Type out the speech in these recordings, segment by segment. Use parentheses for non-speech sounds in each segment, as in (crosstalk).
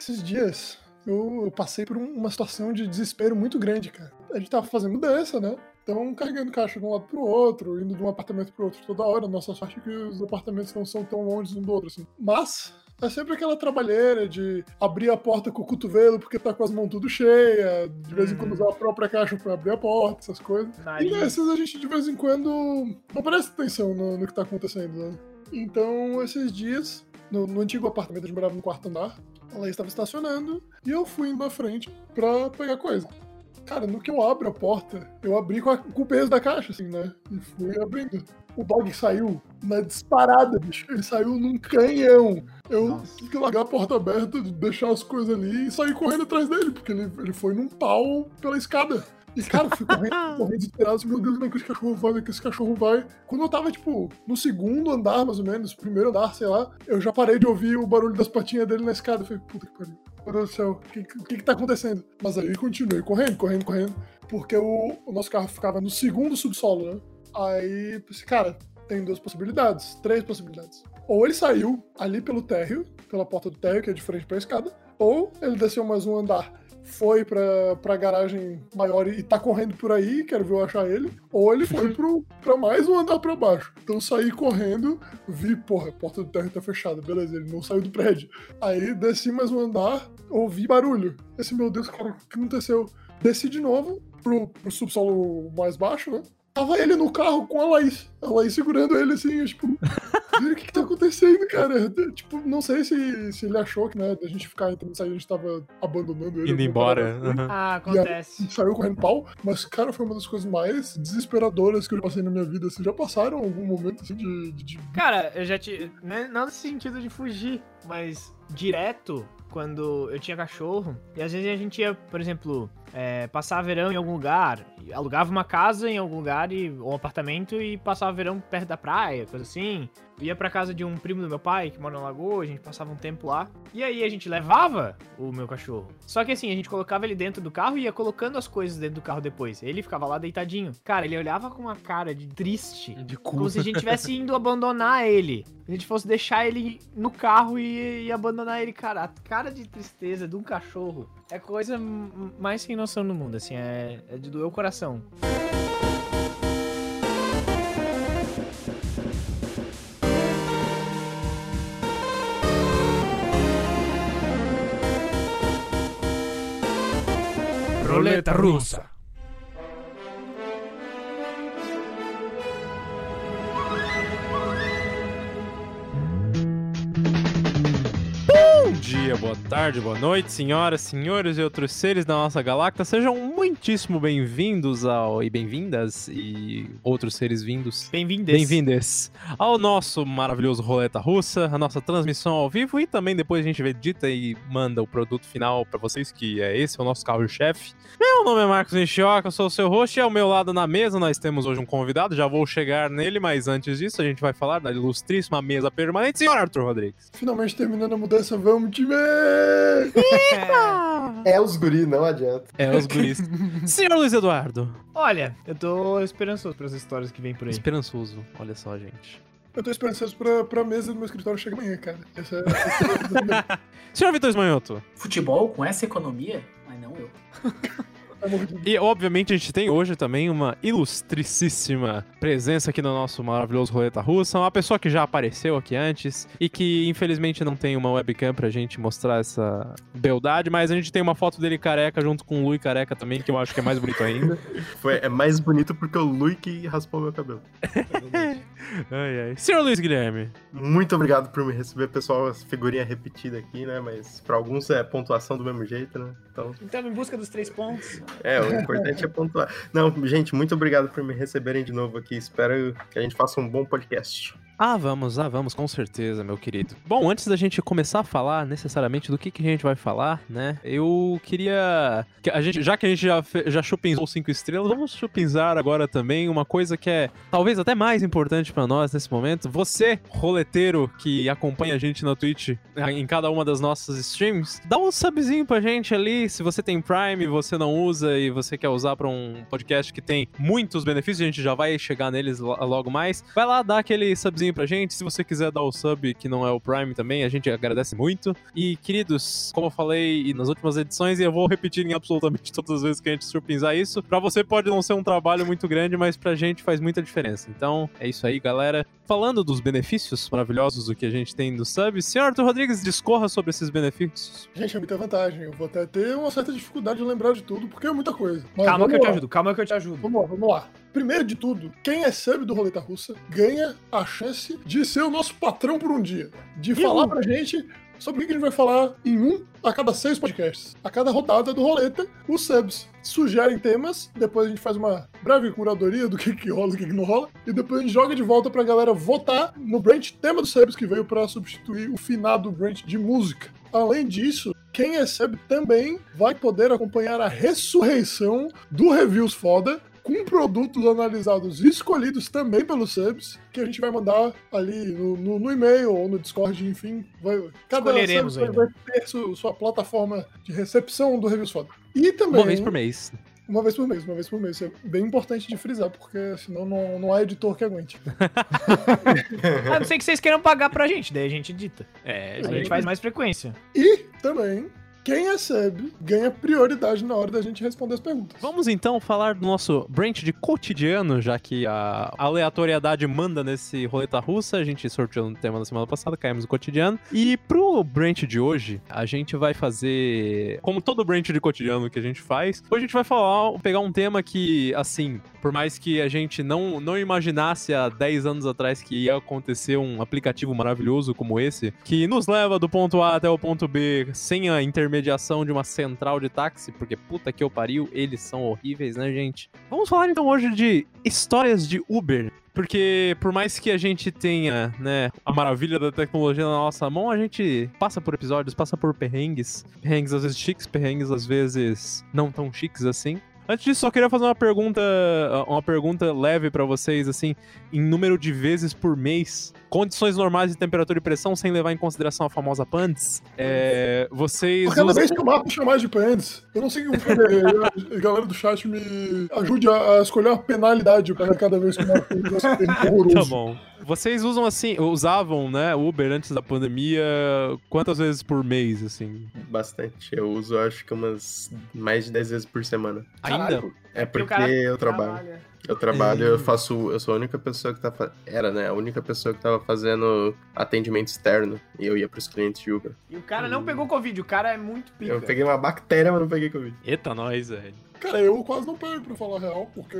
esses dias eu, eu passei por um- uma situação de desespero muito grande, cara. A gente tava fazendo mudança, né? Então, carregando caixa de um lado pro outro, indo de um apartamento pro outro toda hora. Nossa sorte é que os apartamentos não são tão longe um do outro, assim. Mas, é sempre aquela trabalheira de abrir a porta com o cotovelo porque tá com as mãos tudo cheia, de vez em quando usar a própria caixa pra abrir a porta, essas coisas. E nessas a gente de vez em quando não presta atenção no, no que tá acontecendo, né? Então, esses dias, no, no antigo apartamento, a gente morava no quarto andar, ela estava estacionando e eu fui indo à frente pra pegar coisa. Cara, no que eu abro a porta, eu abri com, a- com o peso da caixa, assim, né? E fui abrindo. O dog saiu na disparada, bicho. Ele saiu num canhão. Eu Nossa. tive que largar a porta aberta, deixar as coisas ali e sair correndo atrás dele, porque ele, ele foi num pau pela escada. E, cara, eu fui correndo, correndo desesperado, meu Deus, como é que esse cachorro vai, como é que esse cachorro vai. Quando eu tava, tipo, no segundo andar, mais ou menos, primeiro andar, sei lá, eu já parei de ouvir o barulho das patinhas dele na escada. Eu falei, puta que pariu. Meu Deus do céu, o que, que, que tá acontecendo? Mas aí continuei correndo, correndo, correndo, porque o, o nosso carro ficava no segundo subsolo, né? Aí, pensei, cara, tem duas possibilidades, três possibilidades. Ou ele saiu ali pelo térreo, pela porta do térreo, que é de frente pra escada, ou ele desceu mais um andar, foi pra, pra garagem maior e tá correndo por aí, quero ver eu achar ele, ou ele foi pro, pra mais um andar pra baixo. Então saí correndo, vi, porra, a porta do térreo tá fechada, beleza, ele não saiu do prédio. Aí desci mais um andar, ouvi barulho. Esse, meu Deus, cara, o que aconteceu? Desci de novo pro, pro subsolo mais baixo, né? Tava ele no carro com a Laís. A Laís segurando ele assim, tipo. "Velho, O que que tá acontecendo, cara? (laughs) Tipo, não sei se, se ele achou que, né, da gente ficar entrando e sair, a gente tava abandonando ele. Indo embora. assim. Aham. Ah, E acontece. aí, saiu correndo pau, mas, cara, foi uma das coisas mais desesperadoras que eu passei na minha vida. Vocês já passaram algum momento assim de. de- de- Cara, eu já te. né, Não nesse sentido de fugir, mas direto, quando eu tinha cachorro, e às vezes a gente ia, por exemplo, é, passar verão em algum lugar, alugava uma casa em algum lugar, e, ou um apartamento, e passava verão perto da praia, coisa assim. Ia pra casa de um primo do meu pai, que mora na Lagoa, a gente passava um tempo lá. E aí a gente levava o meu cachorro. Só que assim, a gente colocava ele dentro do carro e ia colocando as coisas dentro do carro depois. Ele ficava lá deitadinho. Cara, ele olhava com uma cara de triste. De Como se a gente tivesse indo abandonar ele. A gente fosse deixar ele no carro e, e abandonar ele, cara. A cara de tristeza de um cachorro é coisa mais sem noção no mundo, assim. É, é de doer o coração. Roleta russa. Dia, boa tarde, boa noite, senhoras, senhores e outros seres da nossa galáctica. Sejam muitíssimo bem-vindos ao e bem-vindas e outros seres vindos. Bem-vindes. Bem-vindes ao nosso maravilhoso Roleta Russa, a nossa transmissão ao vivo e também depois a gente edita e manda o produto final pra vocês, que é esse, é o nosso carro-chefe. Meu nome é Marcos Nishioca, eu sou o seu host e ao meu lado na mesa nós temos hoje um convidado, já vou chegar nele, mas antes disso a gente vai falar da ilustríssima mesa permanente, senhor Arthur Rodrigues. Finalmente terminando a mudança, vamos, time! É os guri, não adianta. É, os guris. (laughs) senhor Luiz Eduardo. Olha, eu tô esperançoso pras histórias que vem por aí. Esperançoso, olha só, gente. Eu tô esperançoso pra, pra mesa do meu escritório chegar amanhã, cara. Essa é, essa (laughs) é Senhor Vitor Esmanhoto. Futebol com essa economia? Mas não eu. (laughs) E, obviamente, a gente tem hoje também uma ilustricíssima presença aqui no nosso maravilhoso Roleta Russa. Uma pessoa que já apareceu aqui antes e que, infelizmente, não tem uma webcam pra gente mostrar essa beldade, mas a gente tem uma foto dele careca junto com o Lui careca também, que eu acho que é mais bonito ainda. Foi, é mais bonito porque o Lui que raspou meu cabelo. (laughs) (laughs) ai, ai. Senhor Luiz Guilherme. Muito obrigado por me receber, pessoal. As figurinhas repetidas aqui, né? Mas pra alguns é pontuação do mesmo jeito, né? Então, Então, em busca dos três pontos. é, o importante é pontuar. Não, gente, muito obrigado por me receberem de novo aqui. Espero que a gente faça um bom podcast. Ah, vamos, ah, vamos, com certeza, meu querido. Bom, antes da gente começar a falar necessariamente do que, que a gente vai falar, né? Eu queria. que a gente, já que a gente já, já chupinzou cinco estrelas, vamos chupinzar agora também uma coisa que é talvez até mais importante pra nós nesse momento. Você, roleteiro que acompanha a gente na Twitch ah, em cada uma das nossas streams, dá um subzinho pra gente ali. Se você tem Prime, você não usa e você quer usar pra um podcast que tem muitos benefícios, a gente já vai chegar neles lo- logo mais. Vai lá, dá aquele subzinho subzinho pra gente. Se você quiser dar o sub que não é o Prime também, a gente agradece muito. E, queridos, como eu falei nas últimas edições, e eu vou repetir em absolutamente (laughs) todas as vezes que a gente surpinzar isso, pra você pode não ser um trabalho muito grande, mas pra gente faz muita diferença. Então, é isso aí, galera. Falando dos benefícios maravilhosos do que a gente tem do sub, senhor Arthur Rodrigues, discorra sobre esses benefícios. Gente, é muita vantagem. Eu vou até ter uma certa dificuldade de lembrar de tudo, porque é muita coisa. Mas Calma que eu te lá. ajudo, calma que eu te ajudo. Vamos lá, vamos lá. Primeiro de tudo, quem é sub do Roleta Russa ganha a chance de ser o nosso patrão por um dia. De falar pra gente sobre o que a gente vai falar em um a cada seis podcasts. A cada rodada do Roleta, os subs sugerem temas, depois a gente faz uma breve curadoria do que, que rola e o que, que não rola, e depois a gente joga de volta pra galera votar no branch tema dos subs que veio pra substituir o finado branch de música. Além disso, quem é sub também vai poder acompanhar a ressurreição do Reviews Foda, com produtos analisados e escolhidos também pelos subs, que a gente vai mandar ali no, no- no e-mail ou no Discord, enfim. Vai, cada Escolheremos sub ainda. vai ter su- sua plataforma de recepção do Reviews Foda. E também. Uma vez por mês. Uma vez por mês, uma vez por mês. Isso é bem importante de frisar, porque senão não, não há editor que aguente. (laughs) A não ser que vocês queiram pagar pra gente, daí a gente edita. É, A gente faz mais frequência. E também, quem sub ganha prioridade na hora da gente responder as perguntas. Vamos então falar do nosso branch de cotidiano, já que a aleatoriedade manda nesse roleta russa. A gente sorteou no tema da semana passada, caímos no cotidiano. E pro branch de hoje, a gente vai fazer. Como todo branch de cotidiano que a gente faz, hoje a gente vai falar, pegar um tema que, assim, por mais que a gente não, não imaginasse há 10 anos atrás que ia acontecer um aplicativo maravilhoso como esse, que nos leva do ponto A até o ponto B sem a intermediação de uma central de táxi, porque puta que eu pariu, eles são horríveis, né, gente? Vamos falar então hoje de histórias de Uber. Porque por mais que a gente tenha, né, a maravilha da tecnologia na nossa mão, a gente passa por episódios, passa por perrengues. Perrengues às vezes chiques, perrengues às vezes não tão chiques assim. Antes disso, só queria fazer uma pergunta, uma pergunta leve pra vocês, assim, em número de vezes por mês, condições normais de temperatura e pressão, sem levar em consideração a famosa PANTS, é, vocês cada usam... vez que o mapa chamar de pants, eu não sei o que. A galera do chat me ajude a, a escolher uma penalidade para cada vez que o mapa usa esse termo horroroso. Tá bom. Vocês usam assim, usavam, né, Uber antes da pandemia, quantas vezes por mês, assim? Bastante. Eu uso, acho que umas mais de 10 vezes por semana. Ainda? Caralho. É porque eu trabalho. Trabalha. Eu trabalho, eu faço. Eu sou a única pessoa que tá. Era, né? A única pessoa que tava fazendo atendimento externo. E eu ia pros clientes de Uber. E o cara não pegou Covid, o cara é muito pica. Eu peguei uma bactéria, mas não peguei Covid. Eita, nós, velho. Cara, eu quase não pego, pra falar a real, porque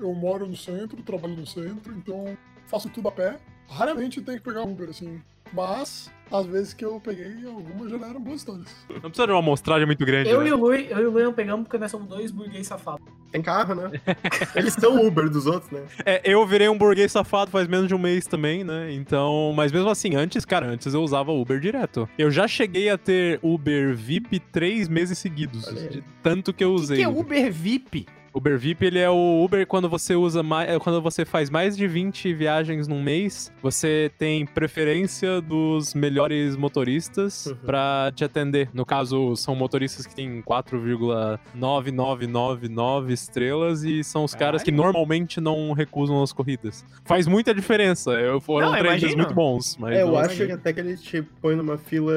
eu moro no centro, trabalho no centro, então faço tudo a pé. Raramente tenho que pegar Uber, assim. Mas, às vezes que eu peguei, algumas já eram boas histórias. Não precisa de uma amostragem muito grande, Eu né? e o Lui, eu e o Lui não pegamos porque nós somos dois burguês safados. Tem carro, né? (laughs) Eles são Uber dos outros, né? É, eu virei um burguês safado faz menos de um mês também, né? Então, mas mesmo assim, antes, cara, antes eu usava Uber direto. Eu já cheguei a ter Uber VIP três meses seguidos, de tanto que eu O que, usei. que é Uber VIP? Uber VIP, ele é o Uber quando você usa mais, é quando você faz mais de 20 viagens num mês, você tem preferência dos melhores motoristas Uhum. pra te atender. No caso, são motoristas que têm 4,9999 estrelas e são os caras que Caralho. normalmente não recusam as corridas. Faz muita diferença. Eu foram Não, imagino. muito bons, mas É, eu não- acho que até que ele te põe numa fila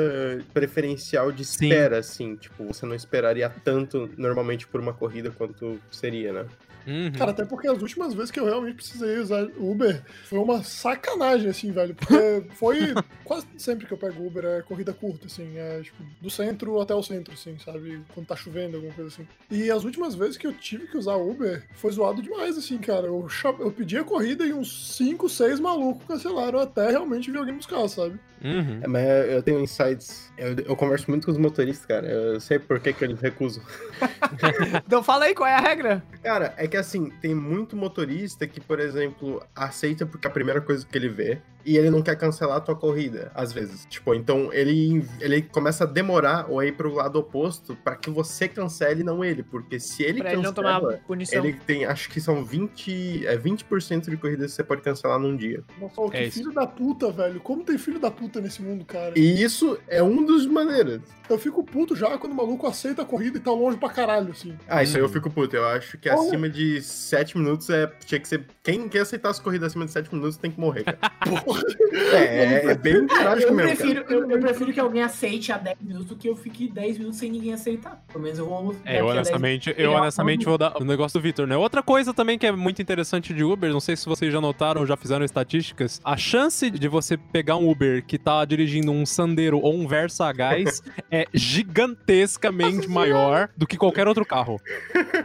preferencial de Sim. espera, assim. Tipo, você não esperaria tanto normalmente por uma corrida quanto seria, né? Uhum. Cara, até porque as últimas vezes que eu realmente precisei usar Uber foi uma sacanagem, assim, velho. Porque (laughs) foi quase sempre que eu pego Uber é corrida curta, assim, é tipo do centro até o centro, assim, sabe? Quando tá chovendo, alguma coisa assim. E as últimas vezes que eu tive que usar Uber foi zoado demais, assim, cara. Eu, eu pedi a corrida e uns 5, 6 malucos cancelaram até realmente vir alguém buscar, sabe? Uhum. É, Mas eu tenho insights. Eu, eu converso muito com os motoristas, cara. Eu sei por que, que eles recusam. (laughs) Então fala aí qual é a regra. Cara, é que assim, tem muito motorista que, por exemplo, aceita porque é a primeira coisa que ele vê e ele não quer cancelar a tua corrida, às vezes. Tipo, então ele, ele começa a demorar ou a ir pro lado oposto pra que você cancele, não ele. Porque se ele Pra ele não cancela, tomar punição. ele tem, acho que são 20, é 20% de corridas que você pode cancelar num dia. Nossa, ô, que É isso. filho da puta, velho. Como tem filho da puta nesse mundo, cara? E isso é um dos maneiras. Eu fico puto já quando o maluco aceita a corrida e tá longe pra caralho assim. Ah, isso aí eu Hum. fico puto. Eu acho que Porra. acima de 7 minutos é. Tinha que ser. Quem quer aceitar as corridas acima de 7 minutos tem que morrer, cara. (laughs) é, é bem trágico mesmo. Cara. prefiro, eu, eu prefiro que alguém aceite a 10 minutos do que eu fique 10 minutos sem ninguém aceitar. Pelo menos eu vou. É, eu honestamente, eu honestamente vou dar o negócio do Victor, né? Outra coisa também que é muito interessante de Uber, não sei se vocês já notaram ou já fizeram estatísticas, a chance de você pegar um Uber que tá dirigindo um Sandero ou um Versa a gás (laughs) é gigantescamente maior do que qualquer outro carro.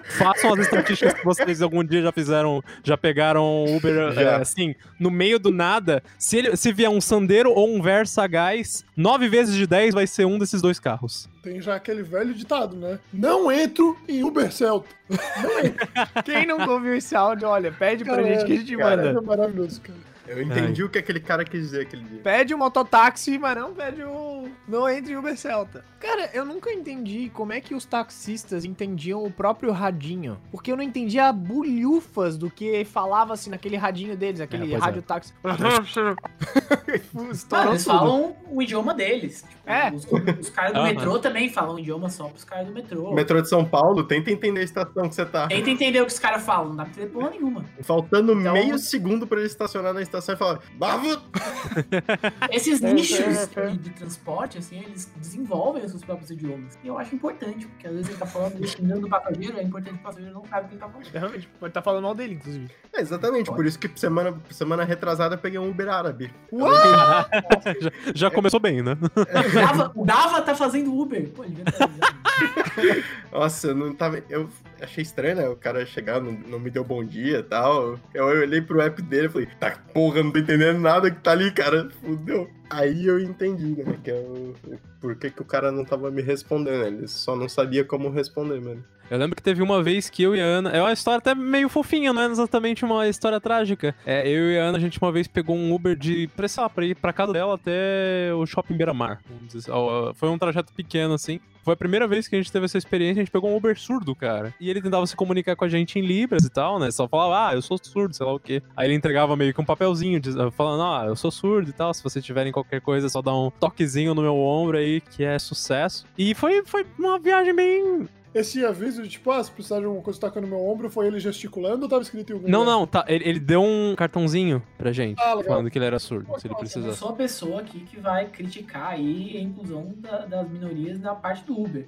Façam as estatísticas que vocês algum dia já fizeram, já pegaram Uber Já. é, assim, no meio do nada. Se, ele, se vier um Sandero ou um Versa a gás, nove vezes de 10 vai ser um desses dois carros. Tem já aquele velho ditado, né? Não entro em Uber Celta. (laughs) Quem nunca ouviu esse áudio, olha, pede pra Cara, gente que a gente cara, manda. É maravilhoso, cara. Eu entendi o que aquele cara quis dizer aquele dia. Pede um mototáxi, mas não pede o. Não entre em Uber Celta. Cara, eu nunca entendi como é que os taxistas entendiam o próprio radinho. Porque eu não entendia bulhufas do que falava assim naquele radinho deles, aquele pois é. rádio táxi. (laughs) Mano, Estourou eles tudo. falam o idioma deles. Tipo, É. Os, os caras do Aham. metrô também falam o idioma só pros caras do metrô. Metrô de São Paulo, tenta entender a estação que você tá. Tenta entender o que os caras falam, não dá pra entender porra nenhuma. Faltando Então- meio segundo pra ele estacionar na estação e falar: Bava! (laughs) Esses É, nichos é, é. de, transporte, assim, eles desenvolvem os seus próprios idiomas. E eu acho importante, porque às vezes ele tá falando xingando o passageiro, é importante que o passageiro não sabe o que ele tá falando. Realmente, pode estar falando mal dele, inclusive. É, exatamente, por isso que semana, semana retrasada eu peguei um Uber árabe. (laughs) já, já começou bem, né? O Dava, o Dava tá fazendo Uber. Pô, ele estar Nossa, eu não tava. Eu achei estranho, né? O cara chegar, não, não me deu bom dia e tal. Eu olhei pro app dele e falei, tá, porra, não tô entendendo nada que tá ali, cara. Fudeu. Aí eu entendi, né? Que é o, por que, que o cara não tava me respondendo. Ele só não sabia como responder, mano. Eu lembro que teve uma vez que eu e a Ana. É uma história até meio fofinha, não é exatamente uma história trágica. É, eu e a Ana, a gente uma vez pegou um Uber de. Pra, sei lá, pra ir pra casa dela até o shopping vamos dizer assim. Foi um trajeto pequeno, assim. Foi a primeira vez que a gente teve essa experiência, a gente pegou um Uber surdo, cara. E ele tentava se comunicar com a gente em Libras e tal, né? Só falava, ah, eu sou surdo, sei lá o quê. Aí ele entregava meio que um papelzinho, falando, ah, eu sou surdo e tal. Se vocês tiverem qualquer coisa, é só dá um toquezinho no meu ombro aí, que é sucesso. E foi, foi uma viagem bem Esse aviso de tipo, ah, se precisar de alguma coisa tocando no meu ombro, foi ele gesticulando ou tava escrito em algum Não, lugar? não, tá. Ele, ele deu um cartãozinho pra gente, Ah, falando que ele era surdo, se ele Eu não precisasse. sou a pessoa aqui que vai criticar aí a inclusão da- das minorias da parte do Uber.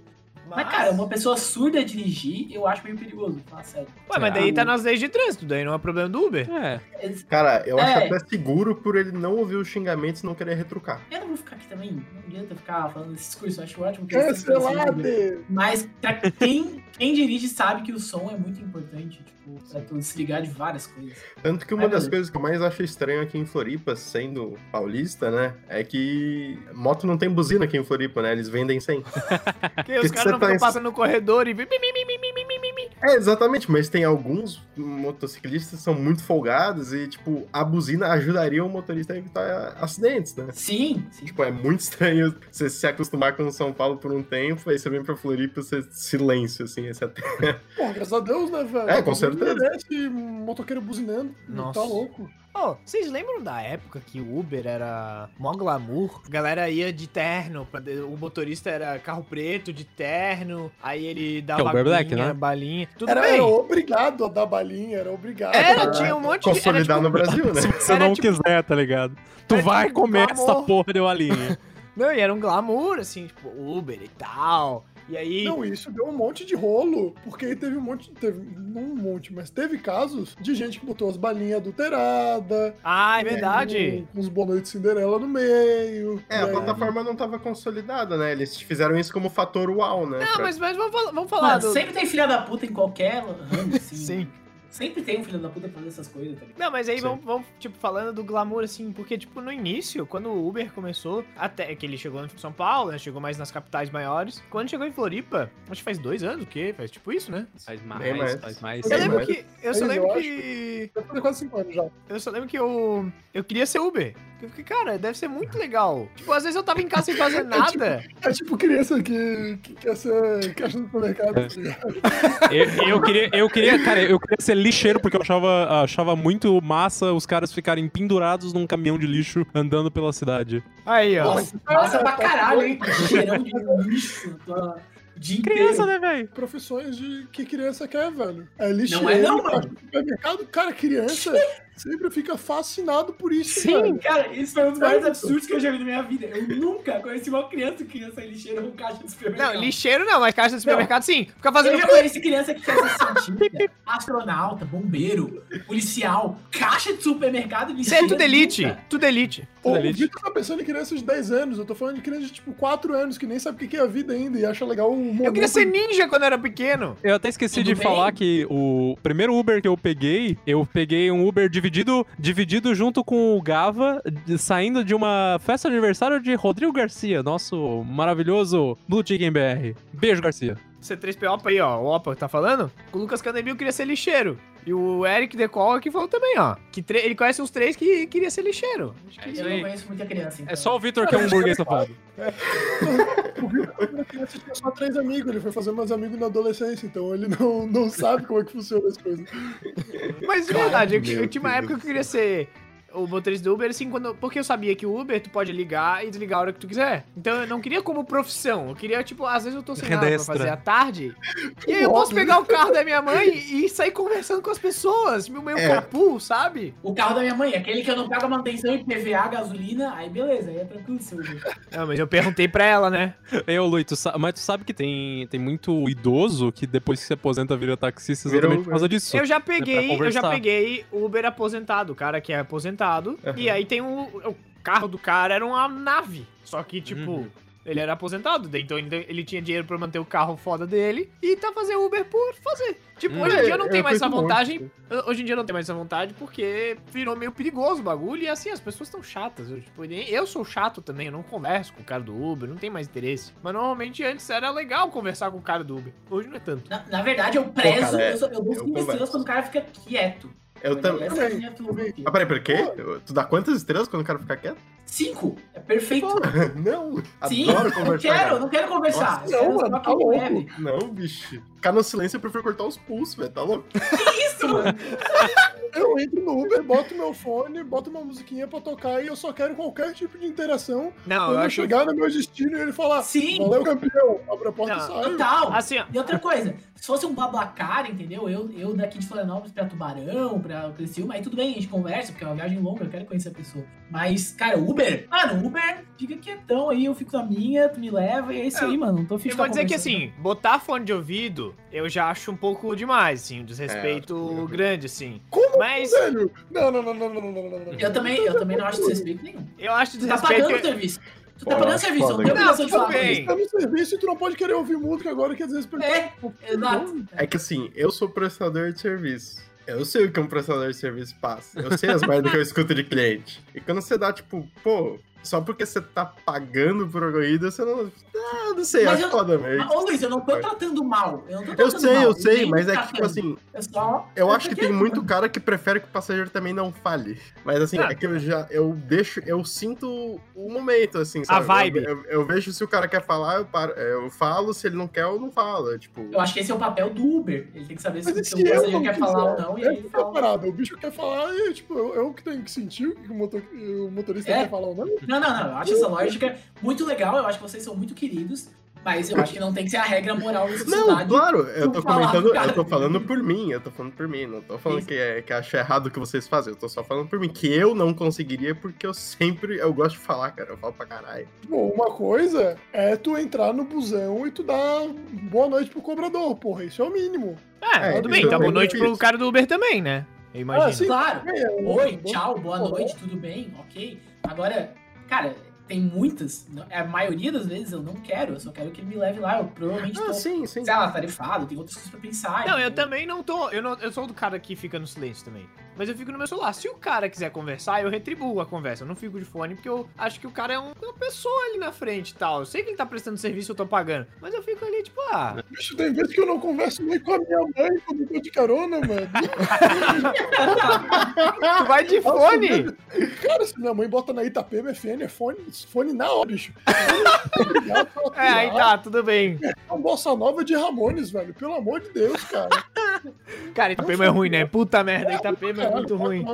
Mas, cara, uma pessoa surda dirigir, eu acho meio perigoso, fala sério. Ué, mas daí tá nas leis de trânsito, daí não é problema do Uber. É, Cara, eu acho É. até seguro por ele não ouvir os xingamentos e não querer retrucar. Eu não vou ficar aqui também, não adianta ficar falando esse discurso, eu acho ótimo que Cancelado! esclarecendo. Mas pra quem, quem dirige sabe que o som é muito importante, tipo, pra tu se ligar de várias coisas. Tanto que uma Ai, das coisas que eu mais acho estranho aqui em Floripa, sendo paulista, né? É que moto não tem buzina aqui em Floripa, né? Eles vendem sem. (laughs) Porque os que caras entrando tá com no corredor e... É, exatamente, mas tem alguns motociclistas que são muito folgados e, tipo, a buzina ajudaria o motorista a evitar acidentes, né? Sim, sim. Tipo, é muito estranho você se acostumar com São Paulo por um tempo, aí você vem pra Floripa, você silêncio, assim, esse até... Pô, graças a Deus, né, velho? É, com certeza. Internet, motoqueiro buzinando, tá Nossa. tá louco. Ô, vocês lembram da época que o Uber era mó glamour? A galera ia de terno, o motorista era carro preto, de terno, aí ele dava Uber Black, aguinha, né? balinha, tudo Era, bem. era obrigado a dar balinha, era obrigado. Era, a- tinha um monte de... Era, Consolidar tipo, no Brasil, né? (laughs) se você Era não tipo- quiser, tá ligado? Tu era vai tipo comer glamour. essa porra de uma linha. (laughs) Não, e era um glamour, assim, tipo, Uber e tal. E aí... Não, isso deu um monte de rolo, porque teve um monte, teve, não um monte, mas teve casos de gente que botou as balinhas adulteradas. Ah, é verdade. Com os bonos de Cinderela no meio. É, a aí- plataforma não tava consolidada, né? Eles fizeram isso como fator uau, né? Não, Pra- mas, mas vamos, falar- vamos falar Mano, do... sempre tem filha da puta em qualquer ramo, assim. Sim. Sempre tem um filho da puta fazer essas coisas, tá ligado? Não, mas aí Sim. vamos, vamos, tipo, falando do glamour, assim, porque, tipo, no início, quando o Uber começou, até que ele chegou em São Paulo, né, chegou mais nas capitais maiores, quando chegou em Floripa, acho que faz dois anos, o quê? Faz tipo isso, né? Faz mais, Bem mais. faz mais. Eu lembro mas- que, eu só lembro eu que, fazer quase cinco anos já. eu só lembro que eu, eu queria ser Uber. Eu fiquei, cara, deve ser muito legal. Tipo, às vezes eu tava em casa sem fazer (laughs) nada. É tipo criança que, que quer ser caixa do supermercado. É. tá? Eu, eu queria, eu queria, cara, eu queria ser lixeiro porque eu achava, achava muito massa os caras ficarem pendurados num caminhão de lixo andando pela cidade. Aí, ó. Nossa, massa pra caralho, hein? Cheirão de lixo. tua- dia Criança, inteiro. né, velho? Profissões de que criança quer, velho. É lixeiro, Não é não, mano. de supermercado. Cara, criança sempre fica fascinado por isso, Sim. velho. Cara, isso foi um dos maiores Sério? absurdos que eu já vi na minha vida. Eu nunca conheci uma criança que queria ser lixeira com caixa de supermercado. Não, lixeiro não, mas caixa de supermercado sim. Fica Eu fazendo. já conheci criança que quer ser cientista, astronauta, bombeiro, policial, caixa de supermercado e Isso é tudo elite. nunca. Tudo elite. Pô, o. Vitor tá pensando em crianças de 10 anos. Eu tô falando de crianças de tipo 4 anos que nem sabe o que é a vida ainda e acha legal o momento. Eu queria ser ninja quando eu era pequeno. Eu até esqueci Tudo de bem? falar que o primeiro Uber que eu peguei, eu peguei um Uber dividido, dividido junto com o Gava, saindo de uma festa de aniversário de Rodrigo Garcia, nosso maravilhoso Blue Chicken BR. Beijo, Garcia. C3PO aí, ó. O Opa tá falando? O Lucas Canemil queria ser lixeiro. E o Eric Decol aqui falou também, ó. Que ele conhece uns três que queria ser lixeiro. Acho que Eu não conheço muita criança. Então. É só o Vitor que é um burguês safado. (laughs) Tinha só três amigos. Ele foi fazer mais amigos na adolescência, então ele não, não sabe como é que funciona as coisas. Mas de verdade, eu, eu tinha uma época que eu queria ser o motorista do Uber, assim, quando, porque eu sabia que o Uber tu pode ligar e desligar a hora que tu quiser. Então eu não queria como profissão. Eu queria, tipo, às vezes eu tô sem nada pra fazer à tarde. (laughs) E aí eu posso pegar o carro da minha mãe e sair conversando com as pessoas. Tipo, meio É. capu, sabe? O carro da minha mãe, aquele que eu não pago a manutenção e PVA, gasolina, aí beleza, aí é tranquilo seu. Não, mas eu perguntei pra ela, né? Eu, Luiz, tu mas tu sabe que tem, tem muito idoso que depois que se aposenta vira taxista exatamente Uber. por causa disso. Eu já pra peguei, eu já peguei Uber aposentado, o cara que é aposentado. E aí tem um. O carro do cara era uma nave. Só que, tipo, Uhum. ele era aposentado. daí Então ele, ele tinha dinheiro pra manter o carro foda dele e tá fazendo Uber por fazer. Tipo, Hum. hoje em dia eu não É, tenho eu mais essa curto muito. vantagem. Hoje em dia eu não tenho mais essa vontade porque virou meio perigoso o bagulho. E assim, as pessoas estão chatas. Eu, tipo, nem- eu sou chato também, eu não converso com o cara do Uber, não tenho mais interesse. Mas normalmente antes era legal conversar com o cara do Uber. Hoje não é tanto. Na, na verdade, eu prezo, cara, é, eu, sou- eu eu cinco converso. estrelas quando o cara fica quieto. Eu também. Ah, peraí, por quê? Tu dá quantas estrelas quando o cara fica quieto? Cinco, é perfeito. (laughs) Não. Sim, Adoro eu conversar. quero, cara. eu não quero conversar. Nossa, eu quero não, mano, tá eu louco. Não, bicho. Ficar no silêncio eu prefiro cortar os pulsos, velho. Tá louco? (laughs) Que isso, mano? (laughs) Eu entro no Uber, boto meu fone, boto uma musiquinha pra tocar e eu só quero qualquer tipo de interação. Não, eu Quando eu acho. chegar no meu destino e ele falar, Sim, valeu campeão, abre a porta Não, e sai. total. Assim, ó. E outra coisa, se fosse um Babacar, entendeu? Eu, eu daqui de Florianópolis pra Tubarão, pra Criciúma, aí tudo bem, a gente conversa, porque é uma viagem longa, eu quero conhecer a pessoa. Mas, cara, Uber, mano, Uber, fica quietão aí, eu fico na minha, tu me leva, e é isso Eu- aí, mano. Não tô Eu fica vou dizer que assim, botar fone de ouvido, eu já acho um pouco demais, assim, um desrespeito é, grande, assim. Como? Mas. Assim, não, não, não, não, não, não, não, Eu também, eu também não acho desrespeito nenhum. Eu acho desrespeito. Tá pagando o serviço. Tu tá pagando serviço, não tem obrigação de falar. Tá no serviço e tu não pode querer ouvir música agora que é às vezes... É, exato. É que assim, eu sou prestador de serviço. Eu sei o que um prestador de serviço passa. Eu sei as merdas que eu escuto de cliente. E quando você dá, tipo, pô, só porque você tá pagando por uma corrida, você não. Ah, não sei, Mas acho eu- foda mesmo. Ô Luiz, eu não tô tratando mal. Eu, não tô Eu tratando sei, mal, eu sei, mas é que, tratando. tipo assim, Eu só. eu acho que tem quieto, muito mano. cara que prefere que o passageiro também não fale. Mas assim, Ah. é que eu já. Eu deixo. Eu sinto o momento, assim, sabe? vibe. Eu, eu- eu vejo se o cara quer falar, eu, paro, eu falo, se ele não quer, eu não falo. é, Tipo. Eu acho que esse é o papel do Uber. Ele tem que saber se, Mas se se o eu passageiro quer falar ou não, e aí ele é a fala. parada. O bicho quer falar e, tipo, eu, eu que tenho que sentir o que o, motor- o motorista É. quer falar ou não. Não, não, não. Eu acho essa lógica muito legal. Eu acho que vocês são muito queridos. Mas eu acho que não tem que ser a regra moral da Não, sociedade. claro, eu tô Não falar, comentando, cara. eu tô falando por mim, eu tô falando por mim, não tô falando Isso. que, é, que acho errado o que vocês fazem, eu tô só falando por mim, que eu não conseguiria porque eu sempre, eu gosto de falar, cara, eu falo pra caralho. Tipo, uma coisa é tu entrar no busão e tu dar boa noite pro cobrador, porra. Isso é o mínimo. É, É, tudo bem, tá é boa noite pro cara do Uber também, né? Eu imagino. Ah, sim. Claro. É, Oi, é, tchau, boa noite, tudo bem? Ok. Agora, cara, tem muitas. A maioria das vezes eu não quero. Eu só quero que ele me leve lá. Eu provavelmente tô, Ah, sim, sim. sei lá, tarefado, tem outras coisas pra pensar. Não, eu entendeu? também não tô. Eu, não, eu sou do cara que fica no silêncio também. Mas eu fico no meu celular. Se o cara quiser conversar, eu retribuo a conversa. Eu não fico de fone, porque eu acho que o cara é um- uma pessoa ali na frente e tal. Eu sei que ele tá prestando serviço, eu tô pagando. Mas eu fico ali, tipo, ah. Bicho, tem vezes que eu não converso nem com a minha mãe quando eu tô de carona, mano. Tu vai de fone! Cara, se minha mãe bota na Itapema FM, é fone, fone na hora, bicho. É, aí tá, tudo bem. É uma bossa nova de Ramones, velho. Pelo amor de Deus, cara. Cara, Itapema é ruim, né? Puta merda, Itapema é muito ruim.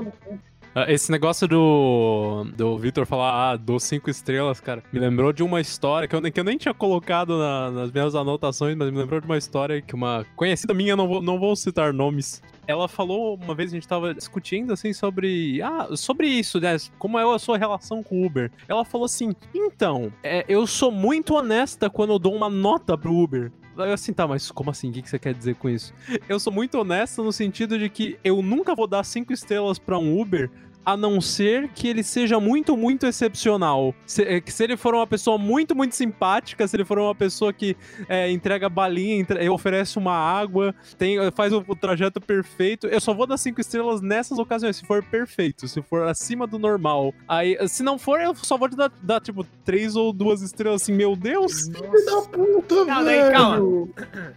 Ah, Esse negócio do, do Victor falar, ah, dou cinco estrelas, cara, me lembrou de uma história que eu, que eu nem tinha colocado na- nas minhas anotações, mas me lembrou de uma história que uma conhecida minha, não vou, não vou citar nomes, ela falou uma vez a gente tava discutindo assim sobre ah sobre isso né como é a sua relação com o Uber ela falou assim então é, eu sou muito honesta quando eu dou uma nota pro Uber Eu assim, tá, mas como assim? O que você quer dizer com isso? Eu sou muito honesta no sentido de que eu nunca vou dar cinco estrelas pra um Uber a não ser que ele seja muito, muito excepcional. Se, é, que se ele for uma pessoa muito, muito simpática, se ele for uma pessoa que é, entrega balinha, entre- oferece uma água, tem, faz o, o trajeto perfeito, eu só vou dar cinco estrelas nessas ocasiões, se for perfeito, se for acima do normal. Aí, se não for, eu só vou te dar, dar, tipo, três ou duas estrelas assim, meu Deus. Filho da puta, Não, daí, velho. calma.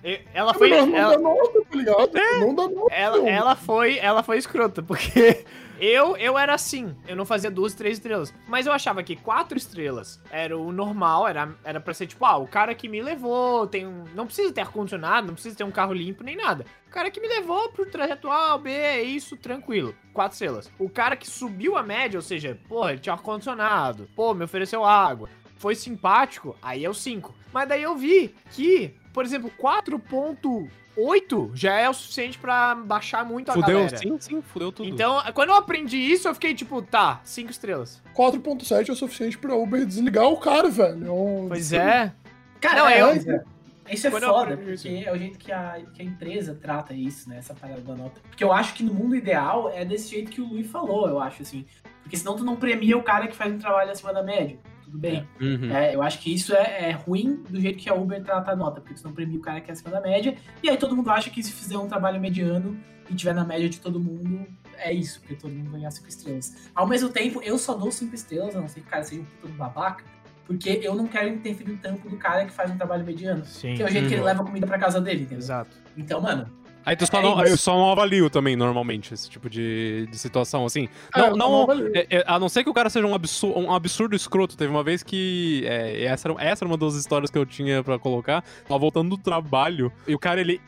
E- Ela foi. Não, não ela- dá nota, tá ligado? Não dá nota. Ela, ela foi, ela foi escrota, porque eu, eu era assim, eu não fazia duas, três estrelas. Mas eu achava que quatro estrelas era o normal, era, era pra ser tipo, ah, o cara que me levou, tem um, não precisa ter ar-condicionado, não precisa ter um carro limpo nem nada. O cara que me levou pro trajeto A, B, é isso, tranquilo. Quatro estrelas. O cara que subiu a média, ou seja, porra, ele tinha ar-condicionado, pô, me ofereceu água, foi simpático, aí é o 5. Mas daí eu vi que, por exemplo, 4.8 já é o suficiente pra baixar muito a Fudeu, galera. sim, sim, fudeu tudo. Então, quando eu aprendi isso, eu fiquei tipo, tá, 5 estrelas. 4.7 é o suficiente pra Uber desligar o cara, velho. É Pois é. Cara, Não, é, eu- é- Isso é Quando foda, porque isso. é o jeito que a, que a empresa trata isso, né? Essa parada da nota. Porque eu acho que no mundo ideal é desse jeito que o Luiz falou, eu acho, assim. Porque senão tu não premia o cara que faz um trabalho acima da média. Tudo bem. Uhum. É, eu acho que isso é, é ruim do jeito que a Uber trata a nota, porque tu não premia o cara que é acima da média, e aí todo mundo acha que se fizer um trabalho mediano e tiver na média de todo mundo, é isso, porque todo mundo ganhar cinco estrelas. Ao mesmo tempo, eu só dou cinco estrelas, a não ser que o cara seja um puta de babaca, porque eu não quero interferir no tempo do cara que faz um trabalho mediano. Sim. Que é o jeito que ele Uhum. leva a comida pra casa dele, entendeu? Exato. Então, mano, Aí tu só É não, eu só não avalio também, normalmente, esse tipo de, de situação, assim. É, Não, eu não, avalio. é- é- a não ser que o cara seja um absurdo, um absurdo escroto. Teve uma vez que. é, essa, era, essa era uma das histórias que eu tinha pra colocar. Tava voltando do trabalho. E o cara, ele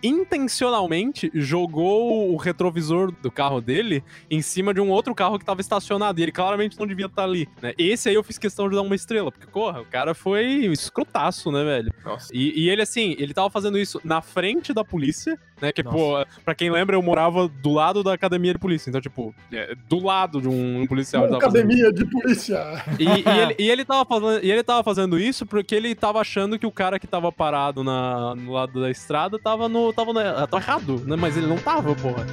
intencionalmente jogou o retrovisor do carro dele em cima de um outro carro que tava estacionado. E ele claramente não devia estar ali. Né? Esse aí eu fiz questão de dar uma estrela. Porque, porra, o cara foi escrotaço, né, velho? Nossa. E, e ele, assim, ele tava fazendo isso na frente da polícia, né? Que, Nossa. pô, pra quem lembra, eu morava do lado da academia de polícia. Então, tipo, é, do lado de um policial. Uma academia de polícia. e, e ele, e, ele tava fazendo, e ele tava fazendo isso porque ele tava achando que o cara que tava parado na, no lado da estrada tava no. tava, na- tava errado, né? Mas ele não tava, porra.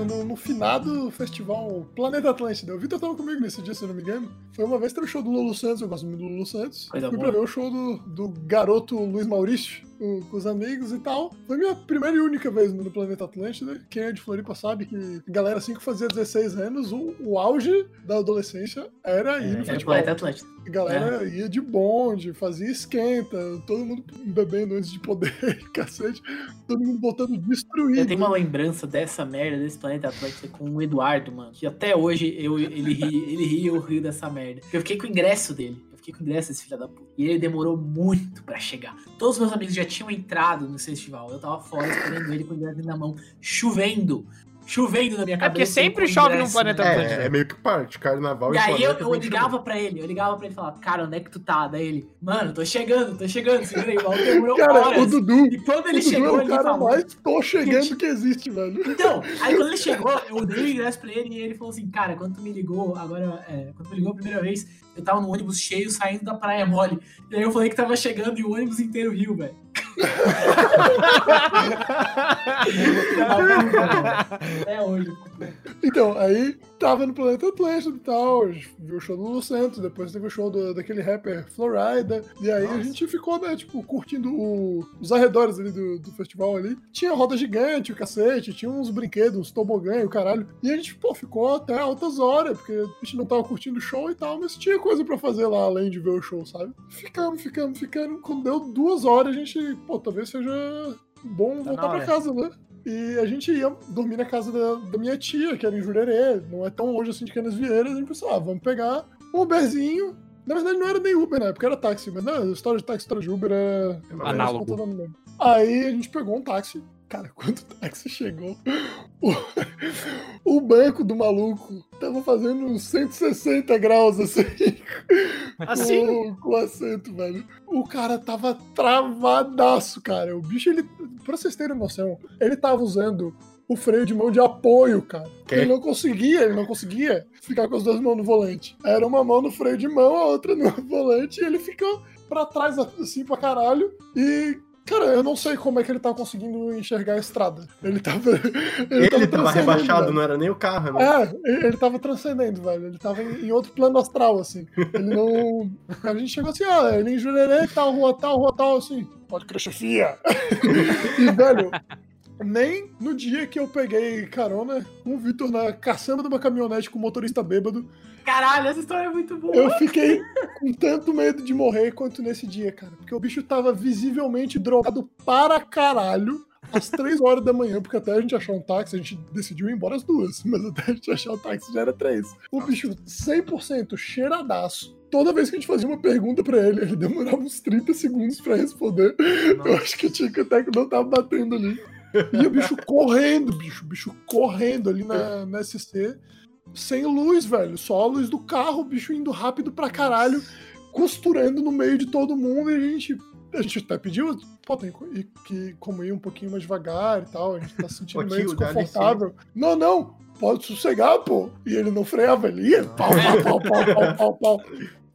Tava no, no finado festival Planeta Atlântida. O Vitor tava comigo nesse dia, se eu não me engano. Foi uma vez que teve o show do Lulu Santos, eu gosto muito do Lulu Santos. Coisa Fui boa. pra ver o show do, do garoto Luiz Maurício com, com os amigos e tal. Foi minha primeira e única vez no Planeta Atlântida. Quem é de Floripa sabe que a galera assim que fazia 16 anos, o, o auge da adolescência era ir no era festival. Planeta Atlântico. A galera ia de bonde, fazia esquenta, todo mundo bebendo antes de poder, (laughs) cacete. Todo mundo voltando destruído. Eu tenho uma lembrança dessa merda, desse Planeta Atlântico com o Eduardo, mano. Que até hoje eu, ele ri, ele ri e eu rio dessa merda. Eu fiquei com o ingresso dele. Eu fiquei com o ingresso desse filho da puta. E ele demorou muito pra chegar. Todos os meus amigos já tinham entrado no festival. Eu tava fora esperando ele com o ingresso na mão, chovendo. Chovendo na minha É cabeça. porque sempre o chove num ingresso, planeta né? Atlântida. É, é meio que parte, carnaval E aí eu, eu que ligava pra ele, eu ligava pra ele e falava, cara, onde é que tu tá? Daí ele, mano, tô chegando, tô chegando, segura aí, o demorou Cara, o horas. Dudu, E quando o ele Dudu chegou, é o ele cara falou, mais tô chegando que existe, velho. Então, aí quando ele chegou, eu dei o ingresso pra ele e ele falou assim, cara, quando tu me ligou, agora, é, quando tu me ligou a primeira vez, eu tava no ônibus cheio saindo da Praia Mole. E aí eu falei que tava chegando e o ônibus inteiro riu, velho. (laughs) Até hoje. (laughs) Então, aí tava no Planeta Atlântico e tal, viu o show do Lulu Santos, depois teve o show do- daquele rapper Florida, e aí a gente ficou, né, tipo, curtindo o- os arredores ali do, do festival ali. Tinha roda gigante, o cacete, tinha uns brinquedos, uns tobogã e o caralho. E a gente, pô, ficou até altas horas, porque a gente não tava curtindo o show e tal, mas tinha coisa pra fazer lá além de ver o show, sabe? Ficamos, ficamos, ficamos. Quando deu duas horas, a gente, pô, talvez seja bom Tá voltar na pra casa, né? E a gente ia dormir na casa da, da minha tia, que era em Jurerê, não é tão longe assim de Canas Vieiras. A gente pensou, ah, vamos pegar um Uberzinho. Na verdade, não era nem Uber na época, era táxi, mas não, a história de táxi, história de Uber é. Análogo. Aí a gente pegou um táxi. Cara, (laughs) quando o táxi chegou, o, o banco do maluco tava fazendo uns 160 graus assim. (laughs) Assim? Com, com o assento, velho. O cara tava travadaço, cara. O bicho, ele. Pra vocês terem noção, ele tava usando o freio de mão de apoio, cara. Quê? Ele não conseguia, ele não conseguia ficar com as duas mãos no volante. Era uma mão no freio de mão, a outra no (laughs) volante, e ele ficou pra trás assim pra caralho. E. Cara, eu não sei como é que ele tava conseguindo enxergar a estrada. Ele tava. (laughs) Ele, tava transcendendo, rebaixado, velho. não era nem o carro, né? É, ele ele tava transcendendo, velho. Ele tava em, em outro plano astral, assim. Ele não. (laughs) A gente chegou assim, ah, ele em Jurerê, tal, rua tal, rua tal, assim. Pode crer, chefia. (laughs) e, velho, nem no dia que eu peguei carona com o Vitor na caçamba de uma caminhonete com o motorista bêbado, Caralho, essa história é muito boa. eu fiquei com tanto medo de morrer quanto nesse dia, cara. Porque o bicho tava visivelmente drogado para caralho. Às três horas da manhã, porque até a gente achar um táxi, a gente decidiu ir embora às duas, (laughs) mas até a gente achar o táxi já era três. O bicho 100% cheiradaço. Toda vez que a gente fazia uma pergunta pra ele, ele demorava uns 30 segundos pra responder. Eu acho que tinha que até que não tava batendo ali. (laughs) E o bicho correndo, bicho, bicho correndo ali na, na SC, sem luz, velho. Só a luz do carro, o bicho indo rápido pra caralho, costurando no meio de todo mundo, e a gente. A gente até pediu, pô, tem que- como ir um pouquinho mais devagar e tal, a gente tá se sentindo (laughs) meio desconfortável. Não, não, pode sossegar, pô. E ele não freava, ele ia pau, pau, pau, pau, pau, (laughs) pau, pau.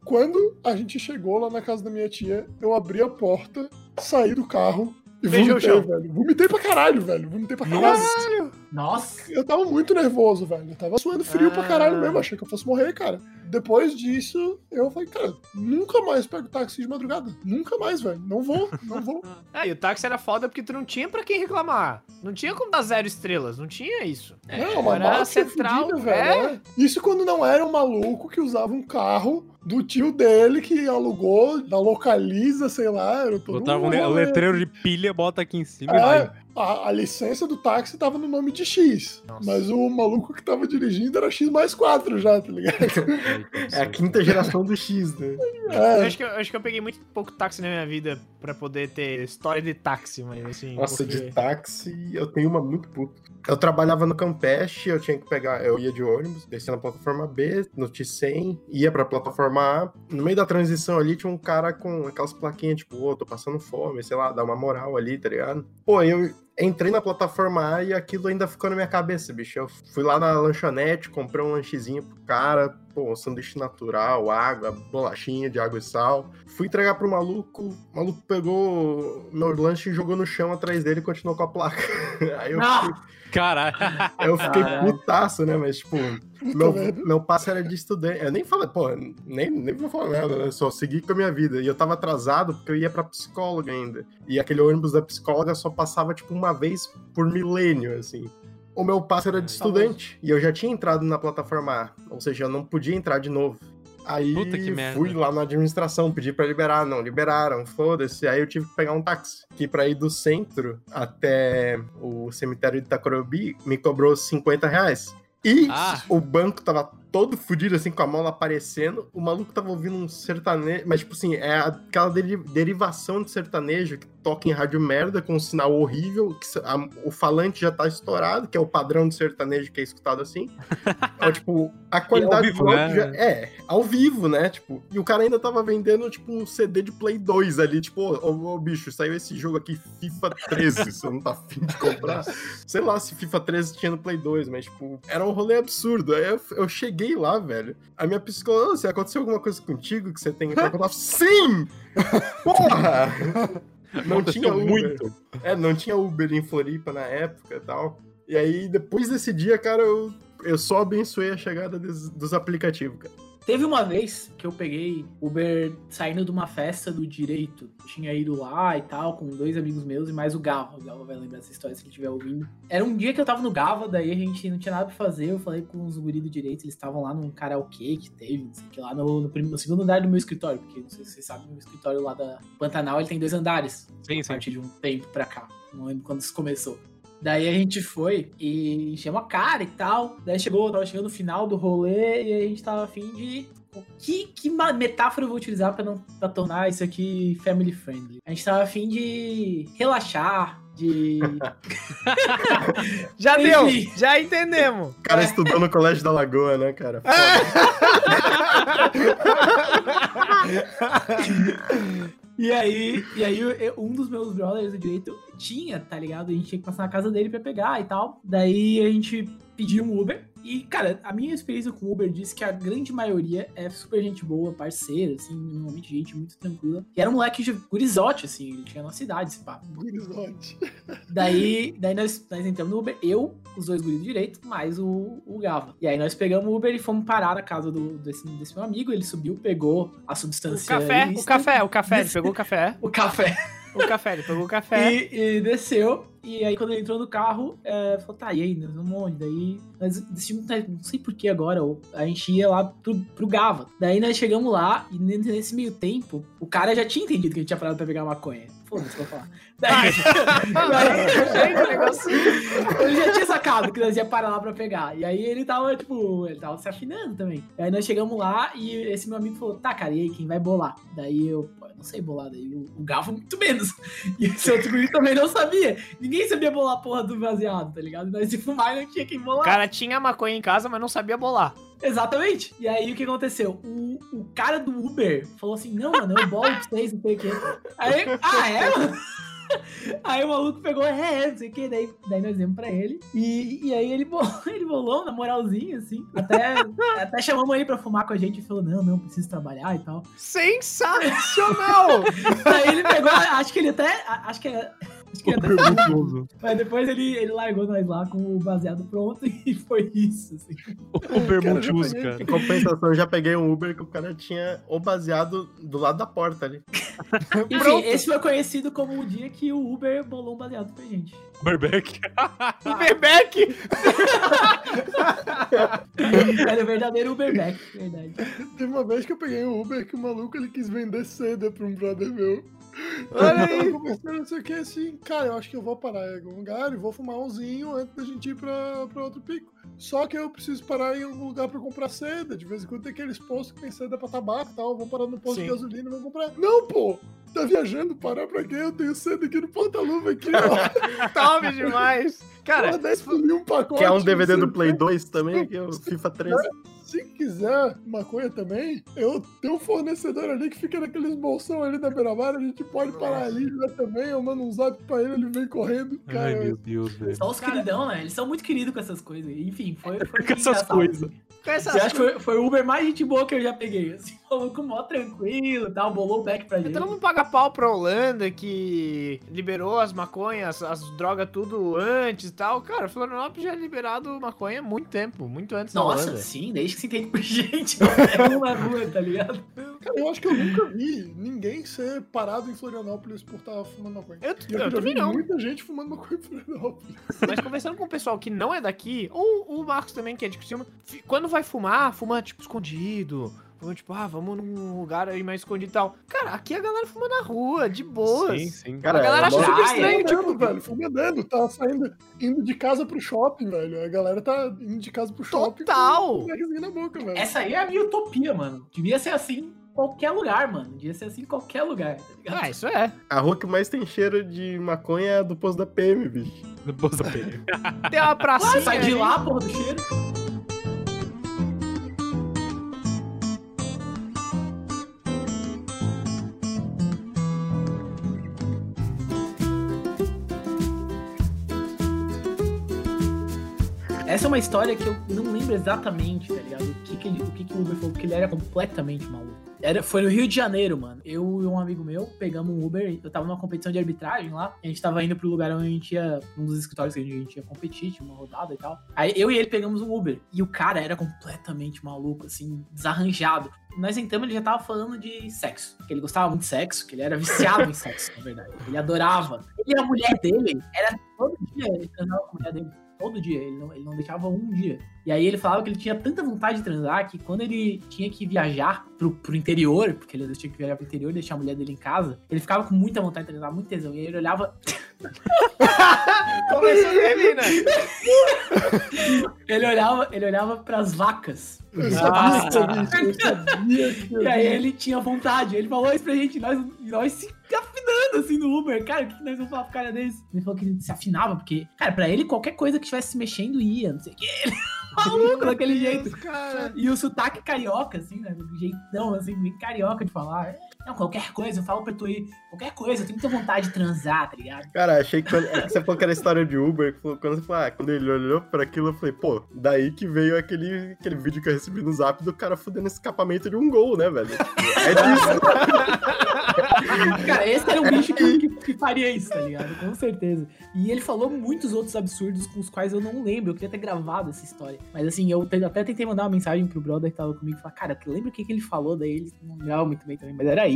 Quando a gente chegou lá na casa da minha tia, eu abri a porta, saí do carro e vomitei, chão. velho. Vomitei pra caralho, velho. Vomitei pra caralho. Nossa. Eu tava muito nervoso, velho. Eu tava suando frio pra caralho Ah. mesmo. Achei que eu fosse morrer, cara. Depois disso, eu falei, cara, nunca mais pego táxi de madrugada. Nunca mais, velho. Não vou, não vou. Ah, (laughs) e o táxi era foda porque tu não tinha pra quem reclamar. Não tinha como dar zero estrelas, não tinha isso. não, uma era central, fudida, é. velho. é. Isso quando não era um maluco que usava um carro do tio dele que alugou da localiza, sei lá. Era todo Botava um um letreiro de pilha, bota aqui em cima e É, vai. A, a licença do táxi tava no nome de X. Nossa. Mas o maluco que tava dirigindo era X mais 4 já, tá ligado? (laughs) É a quinta geração do X, né? Eu É, acho, que, eu acho que eu peguei muito pouco táxi na minha vida pra poder ter história de táxi, mas assim. Nossa, porque- de táxi, eu tenho uma muito puta. Eu trabalhava no Campeche, eu tinha que pegar, eu ia de ônibus, descia na plataforma B, no T100, ia pra plataforma A. No meio da transição ali tinha um cara com aquelas plaquinhas, tipo, ô, tô passando fome, sei lá, dá uma moral ali, tá ligado? Pô, eu entrei na plataforma A e aquilo ainda ficou na minha cabeça, bicho. Eu fui lá na lanchonete, comprei um lanchezinho pro cara, pô, um sanduíche natural, água, bolachinha de água e sal. Fui entregar pro maluco, o maluco pegou meu lanche e jogou no chão atrás dele e continuou com a placa. (laughs) Aí eu Não. Caralho. eu fiquei Caralho. putaço, né? Mas, tipo, meu, meu passe era de estudante. Eu nem falei, pô, nem, nem vou falar nada, né? Só segui com a minha vida. E eu tava atrasado porque eu ia pra psicóloga ainda. E aquele ônibus da psicóloga só passava, tipo, uma vez por milênio, assim. O meu passe era de estudante. E eu já tinha entrado na plataforma A. Ou seja, eu não podia entrar de novo. Aí Puta que merda. fui lá na administração, pedi pra liberar, não liberaram, foda-se. Aí eu tive que pegar um táxi, que pra ir do centro até o cemitério de Itacorubi me cobrou 50 reais. E Ah. o banco tava todo fudido, assim, com a mola aparecendo. O maluco tava ouvindo um sertanejo. Mas, tipo assim, é aquela deri- derivação de sertanejo que toca em rádio merda, com um sinal horrível. Que a- o falante já tá estourado, que é o padrão de sertanejo que é escutado assim. (laughs) Então, tipo, a qualidade vivo, do áudio né? já- é, ao vivo, né? Tipo, e o cara ainda tava vendendo, tipo, um CD de Play 2 ali. Tipo, ô, ô, ô, bicho, saiu esse jogo aqui, FIFA 13. (laughs) você não tá afim de comprar? (laughs) Sei lá se FIFA 13 tinha no Play 2, mas, tipo, era um rolê absurdo. Aí eu, eu cheguei lá, velho. A minha psicóloga, "Ô, se aconteceu alguma coisa contigo que você tem contar? (laughs) Sim! Porra! (laughs) Não tinha Uber. muito. É, não tinha Uber em Floripa na época e tal. E aí, depois desse dia, cara, eu, eu só abençoei a chegada des- dos aplicativos, cara. Teve uma vez que eu peguei Uber saindo de uma festa do direito. Tinha ido lá e tal, com dois amigos meus e mais o Gava. O Gava vai lembrar dessa história se ele estiver ouvindo. Era um dia que eu tava no Gava, daí a gente não tinha nada pra fazer. Eu falei com os guris do direito, eles estavam lá num karaokê que teve, não sei o que, lá no, no, no segundo andar do meu escritório. Porque não sei se vocês sabem, o escritório lá da Pantanal ele tem dois andares. Sim, a sim. partir de um tempo pra cá. Não lembro quando isso começou. Daí a gente foi e enchemos a cara e tal. Daí chegou, tava chegando no final do rolê e a gente tava afim de. Que, que metáfora eu vou utilizar pra, não, pra tornar isso aqui family friendly? A gente tava afim de relaxar, de. (laughs) Já deu, já entendemos. O cara estudou no Colégio da Lagoa, né, cara? (laughs) (laughs) E aí, e aí um dos meus brothers do direito tinha, tá ligado? A gente tinha que passar na casa dele pra pegar e tal. Daí a gente pediu um Uber. E, cara, a minha experiência com Uber diz que a grande maioria é super gente boa, parceira, assim, normalmente gente muito tranquila. E era um moleque de gurizote, assim, ele tinha na cidade, esse papo. Gurizonte. Daí, daí nós, nós entramos no Uber, eu, os dois guris do direito, mais o, o Gava. E aí nós pegamos o Uber e fomos parar na casa do, desse, desse meu amigo. Ele subiu, pegou a O substância. café, o café, o café, ele pegou o café. (laughs) O café. O café, ele pegou o café. E, e desceu. E aí, quando ele entrou no carro, é, falou: tá, e aí, nós vamos onde? Daí nós decidimos, não sei porquê agora, a gente ia lá pro, pro Gava. Daí nós chegamos lá, e ne- nesse meio tempo, o cara já tinha entendido que a gente tinha parado pra pegar maconha. Foda-se, vou falar. Daí, (laughs) Gente, o negócio. ele já tinha sacado que nós ia parar lá pra pegar. E aí ele tava, tipo, ele tava se afinando também. Aí nós chegamos lá e esse meu amigo falou: tá, cara, e aí, quem vai bolar? Daí eu, pô, eu não sei bolar. Daí o, o muito menos. E esse outro guri também não sabia. Ninguém sabia bolar a porra do baseado, tá ligado? Nós se fumar e não tinha quem O bolar. cara tinha maconha em casa, mas não sabia bolar. Exatamente. E aí o que aconteceu? O, o cara do Uber falou assim: não, mano, eu bolo pra vocês, não sei o quê. Aí, ah, é, mano? (laughs) Aí o maluco pegou, é, é, não sei o que, daí, daí nós demos pra ele. E, e aí ele bolou, (laughs) ele bolou na moralzinha, assim. Até, até chamamos ele pra fumar com a gente e falou: não, não, preciso trabalhar e tal. Sensacional! (laughs) Aí ele pegou, acho que ele até. Acho que, acho até Mas depois ele, ele largou nós lá com o baseado pronto (laughs) e foi isso, assim. O Bermude já usa, peguei. cara. Em compensação, eu já peguei um Uber que o cara tinha o baseado do lado da porta ali. (laughs) Enfim, esse foi conhecido como o dia que o Uber bolou um baseado pra gente. Berbeck. O Bebeck! Era o verdadeiro Uberback, verdade. Teve uma vez que eu peguei um Uber que o maluco ele quis vender seda pra um brother meu. Olha Eu aí. tava conversando, não sei o que, assim, cara, eu acho que eu vou parar em algum lugar e vou fumar umzinho antes da gente ir pra, pra outro pico. Só que eu preciso parar em algum lugar pra comprar seda. De vez em quando tem aqueles postos que tem seda pra tabaco e tal. Vou parar no posto de Sim. gasolina e vou comprar. Não, pô! Tá viajando? Parar pra quê? Eu tenho seda aqui no porta-luva aqui, ó. (laughs) Top demais! Cara, Porra, 10 por mil um pacote. Quer um DVD do Play quê. 2 também, aqui, o FIFA 13. Se quiser maconha também, eu tenho um fornecedor ali que fica naqueles bolsão ali da beira-mar, a gente pode parar ali já também, eu mando um zap pra ele, ele vem correndo. Ai, Cara, meu Deus, velho. Só os queridão, né? Eles são muito queridos com essas coisas. Enfim, foi, (laughs) foi Com essas coisas. Eu acho que foi, foi o Uber mais gente boa que eu já peguei. Assim, (laughs) falou com mó tranquilo e tal, bolou o back pra gente. Todo mundo paga pau pra Holanda que liberou as maconhas, as drogas tudo antes e tal. Cara, Florianópolis já é liberado maconha há muito tempo, muito antes da Nossa, Holanda. sim, desde que se entende por (laughs) gente. É um na rua, tá ligado? Cara, eu acho que eu nunca vi ninguém ser parado em Florianópolis por estar fumando maconha. Eu, eu, eu já também vi não. muita gente fumando maconha em Florianópolis. Mas conversando com o pessoal que não é daqui, ou o Marcos também, que é de cima, quando vai fumar, fuma tipo escondido. Fuma tipo, ah, vamos num lugar aí mais escondido e tal. Cara, aqui a galera fuma na rua, de boas. Sim, sim. Cara, a galera acha é super bom. estranho, Fumando, tipo, velho, fumando, tá saindo, indo de casa pro shopping, velho. A galera tá indo de casa pro shopping Total. com na boca, velho. Essa aí é a minha utopia, mano. Devia ser assim qualquer lugar, mano. Devia ser assim em qualquer lugar, tá ligado? Ah, isso é. A rua que mais tem cheiro de maconha é a do posto da PM, bicho. Depois da PM. (laughs) Tem uma pracinha. Sai de lá, porra do cheiro. Essa é uma história que eu não lembro exatamente, tá ligado? O que, que, ele, o, que, que o Uber falou, porque ele era completamente maluco. Era, foi no Rio de Janeiro, mano. Eu e um amigo meu pegamos um Uber, eu tava numa competição de arbitragem lá, a gente tava indo pro lugar onde a gente ia, um dos escritórios que a gente, ia competir, tinha uma rodada e tal. Aí eu e ele pegamos um Uber, e o cara era completamente maluco, assim, desarranjado. Nós entramos, ele já tava falando de sexo, que ele gostava muito de sexo, que ele era viciado em sexo, na verdade. Ele adorava. E a mulher dele, era todo dia ele com a mulher dele. Todo dia. Ele não, ele não deixava um dia. E aí ele falava que ele tinha tanta vontade de transar que quando ele tinha que viajar pro, pro interior, porque ele tinha que viajar pro interior e deixar a mulher dele em casa, ele ficava com muita vontade de transar, muito tesão. E aí ele olhava. (laughs) Começou a né? Ele olhava, ele olhava pras vacas. Ah. E aí ele tinha vontade. Ele falou isso pra gente, nós, nós se afinando assim no Uber. Cara, o que que nós vamos falar pro cara desse? Ele falou que ele se afinava, porque, cara, pra ele qualquer coisa que estivesse se mexendo ia, não sei o que. Ele (laughs) maluco daquele jeito. cara. E o sotaque carioca, assim, né? Do jeitão, assim, bem carioca de falar. Não, qualquer coisa, eu falo pra tu ir. Qualquer coisa, eu tenho muita vontade de transar, tá ligado? Cara, achei que, quando, é que você falou que era história de Uber, que falou- quando falou, ah, quando ele olhou pra aquilo, eu falei, pô, daí que veio aquele, aquele vídeo que eu recebi no zap do cara fudendo escapamento de um gol, né, velho? É disso. Cara, esse era um bicho que, que, que faria isso, tá ligado? Com certeza. E ele falou muitos outros absurdos com os quais eu não lembro. Eu queria ter gravado essa história. Mas assim, eu até tentei mandar uma mensagem pro brother que tava comigo e falar, cara, lembra o que, que ele falou? Daí ele não lembrava muito bem também, mas era isso.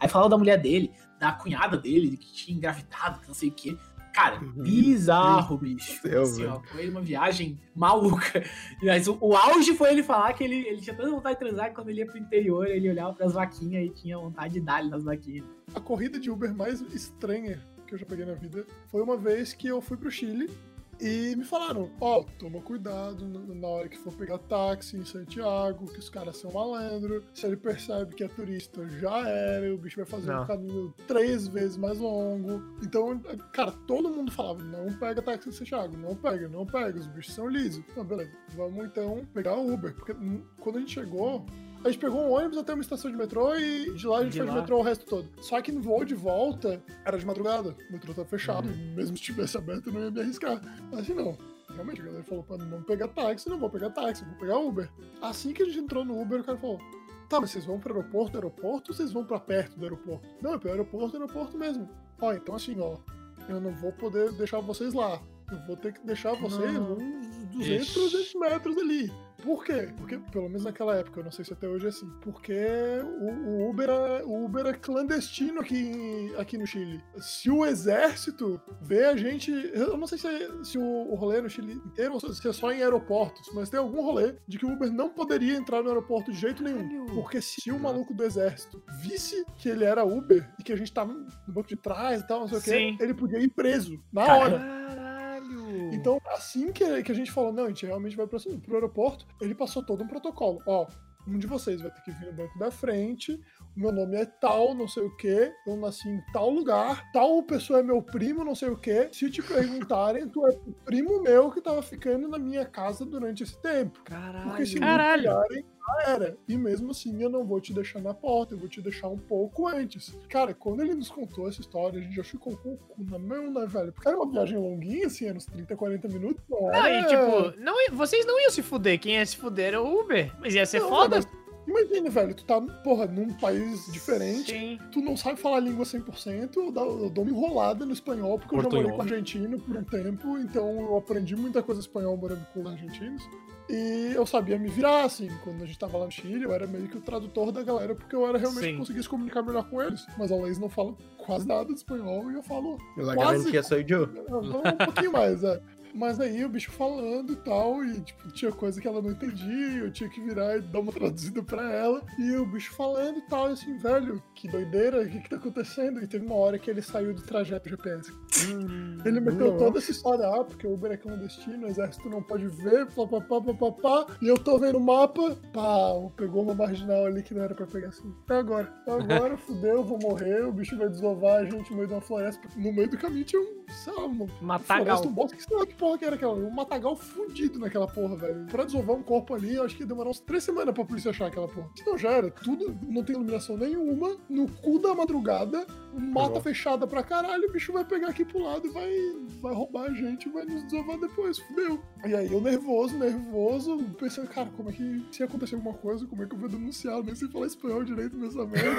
Aí falava da mulher dele, da cunhada dele, que tinha engravidado, que não sei o quê. Cara, bizarro, bicho. Deus, Assim, ó, foi uma viagem maluca. (laughs) Mas o, o auge foi ele falar que ele, ele tinha tanta vontade de transar que quando ele ia pro interior, ele olhava pras vaquinhas e tinha vontade de dar nas vaquinhas. A corrida de Uber mais estranha que eu já peguei na vida foi uma vez que eu fui pro Chile e me falaram: Ó, toma cuidado na hora que for pegar táxi em Santiago, que os caras são malandro. Se ele percebe que é turista, já era, o bicho vai fazer Não. um caminho três vezes mais longo. Então, cara, todo mundo falava: não pega táxi em Santiago, não pega, não pega, os bichos são lisos. Então, beleza, vamos então pegar o Uber, porque quando a gente chegou. A gente pegou um ônibus até uma estação de metrô e de lá a gente De foi de lá. metrô o resto todo. Só que no voo de volta era de madrugada, o metrô tava fechado. Uhum. Mesmo se tivesse aberto, eu não ia me arriscar. Mas assim, não. Realmente, a galera falou pra não pegar táxi, não vou pegar táxi, vou pegar Uber. Assim que a gente entrou no Uber, o cara falou: Tá, mas vocês vão pro aeroporto do aeroporto ou vocês vão pra perto do aeroporto? Não, é pro aeroporto do aeroporto mesmo. Ó, então assim, ó, eu não vou poder deixar vocês lá. Eu vou ter que deixar vocês Não. uns 200, Ixi. 300 metros ali. Por quê? Porque, pelo menos naquela época, eu não sei se até hoje é assim. Porque o, o Uber, é, o Uber é clandestino aqui, em- aqui no Chile. Se o exército vê a gente. Eu não sei se, é- se o, o rolê é no Chile inteiro ou se é só em aeroportos, mas tem algum rolê de que o Uber não poderia entrar no aeroporto de jeito nenhum. Porque se o maluco do exército visse que ele era Uber e que a gente tava no banco de trás e tal, não sei Sim. o quê, ele podia ir preso na Caralho. hora. Caralho. Então, assim que, que a gente falou, não, a gente realmente vai pro, pro aeroporto, ele passou todo um protocolo. Ó, um de vocês vai ter que vir no banco da frente, o meu nome é tal, não sei o quê, eu nasci em tal lugar, tal pessoa é meu primo, não sei o quê. Se te perguntarem, tu é o primo meu que tava ficando na minha casa durante esse tempo. Porque se Caralho. me já era. E mesmo assim, eu não vou te deixar na porta, eu vou te deixar um pouco antes. Cara, quando ele nos contou essa história, a gente já ficou com o cu na mão, né, velho? Porque era uma viagem longuinha, assim, era uns 30, 40 minutos. Não, Não, era- e tipo, não, vocês não iam se fuder. Quem ia se fuder era o Uber. Mas ia ser Não, foda. mas Imagina, velho, tu tá, porra, num país diferente, Sim. tu não sabe falar a língua 100%, eu dou, eu dou uma enrolada no espanhol, porque eu já morei com argentino por um tempo, então eu aprendi muita coisa espanhol morando com os argentinos. E eu sabia me virar, assim, quando a gente tava lá no Chile, eu era meio que o tradutor da galera, porque eu era realmente Sim. conseguia se comunicar melhor com eles. Mas a Laís não fala quase nada de espanhol e eu falo La Quase. garantia sou eu. eu falo um pouquinho mais, é. Mas aí o bicho falando e tal, e tipo, tinha coisa que ela não entendia, eu tinha que virar e dar uma traduzida pra ela. E o bicho falando e tal, e assim, velho, que doideira, o que que tá acontecendo? E teve uma hora que ele saiu do trajeto GPS. Ele meteu Nossa. toda essa história, ah, porque o Uber é clandestino, o exército não pode ver, pá, pá, pá, pá, pá, pá. E eu tô vendo o mapa, pá, pegou uma marginal ali que não era pra pegar assim. É agora, é agora, (laughs) fudeu, vou morrer, o bicho vai desovar a gente no meio de uma floresta. No meio do caminho tinha um, sei lá, uma Matagal. floresta, um bosque, sei lá que porra que era aquela, um matagal fudido naquela porra, velho. Pra desovar um corpo ali, eu acho que ia demorar uns três semanas pra polícia achar aquela porra. Senão já era, tudo, não tem iluminação nenhuma, no cu da madrugada, mata Uhum. fechada pra caralho, o bicho vai pegar aqui pro lado e vai, vai roubar a gente e vai nos desovar depois, fudeu. E aí eu nervoso, nervoso, pensando, cara, como é que, se acontecer alguma coisa, como é que eu vou denunciar? Nem sei falar espanhol direito nessa merda.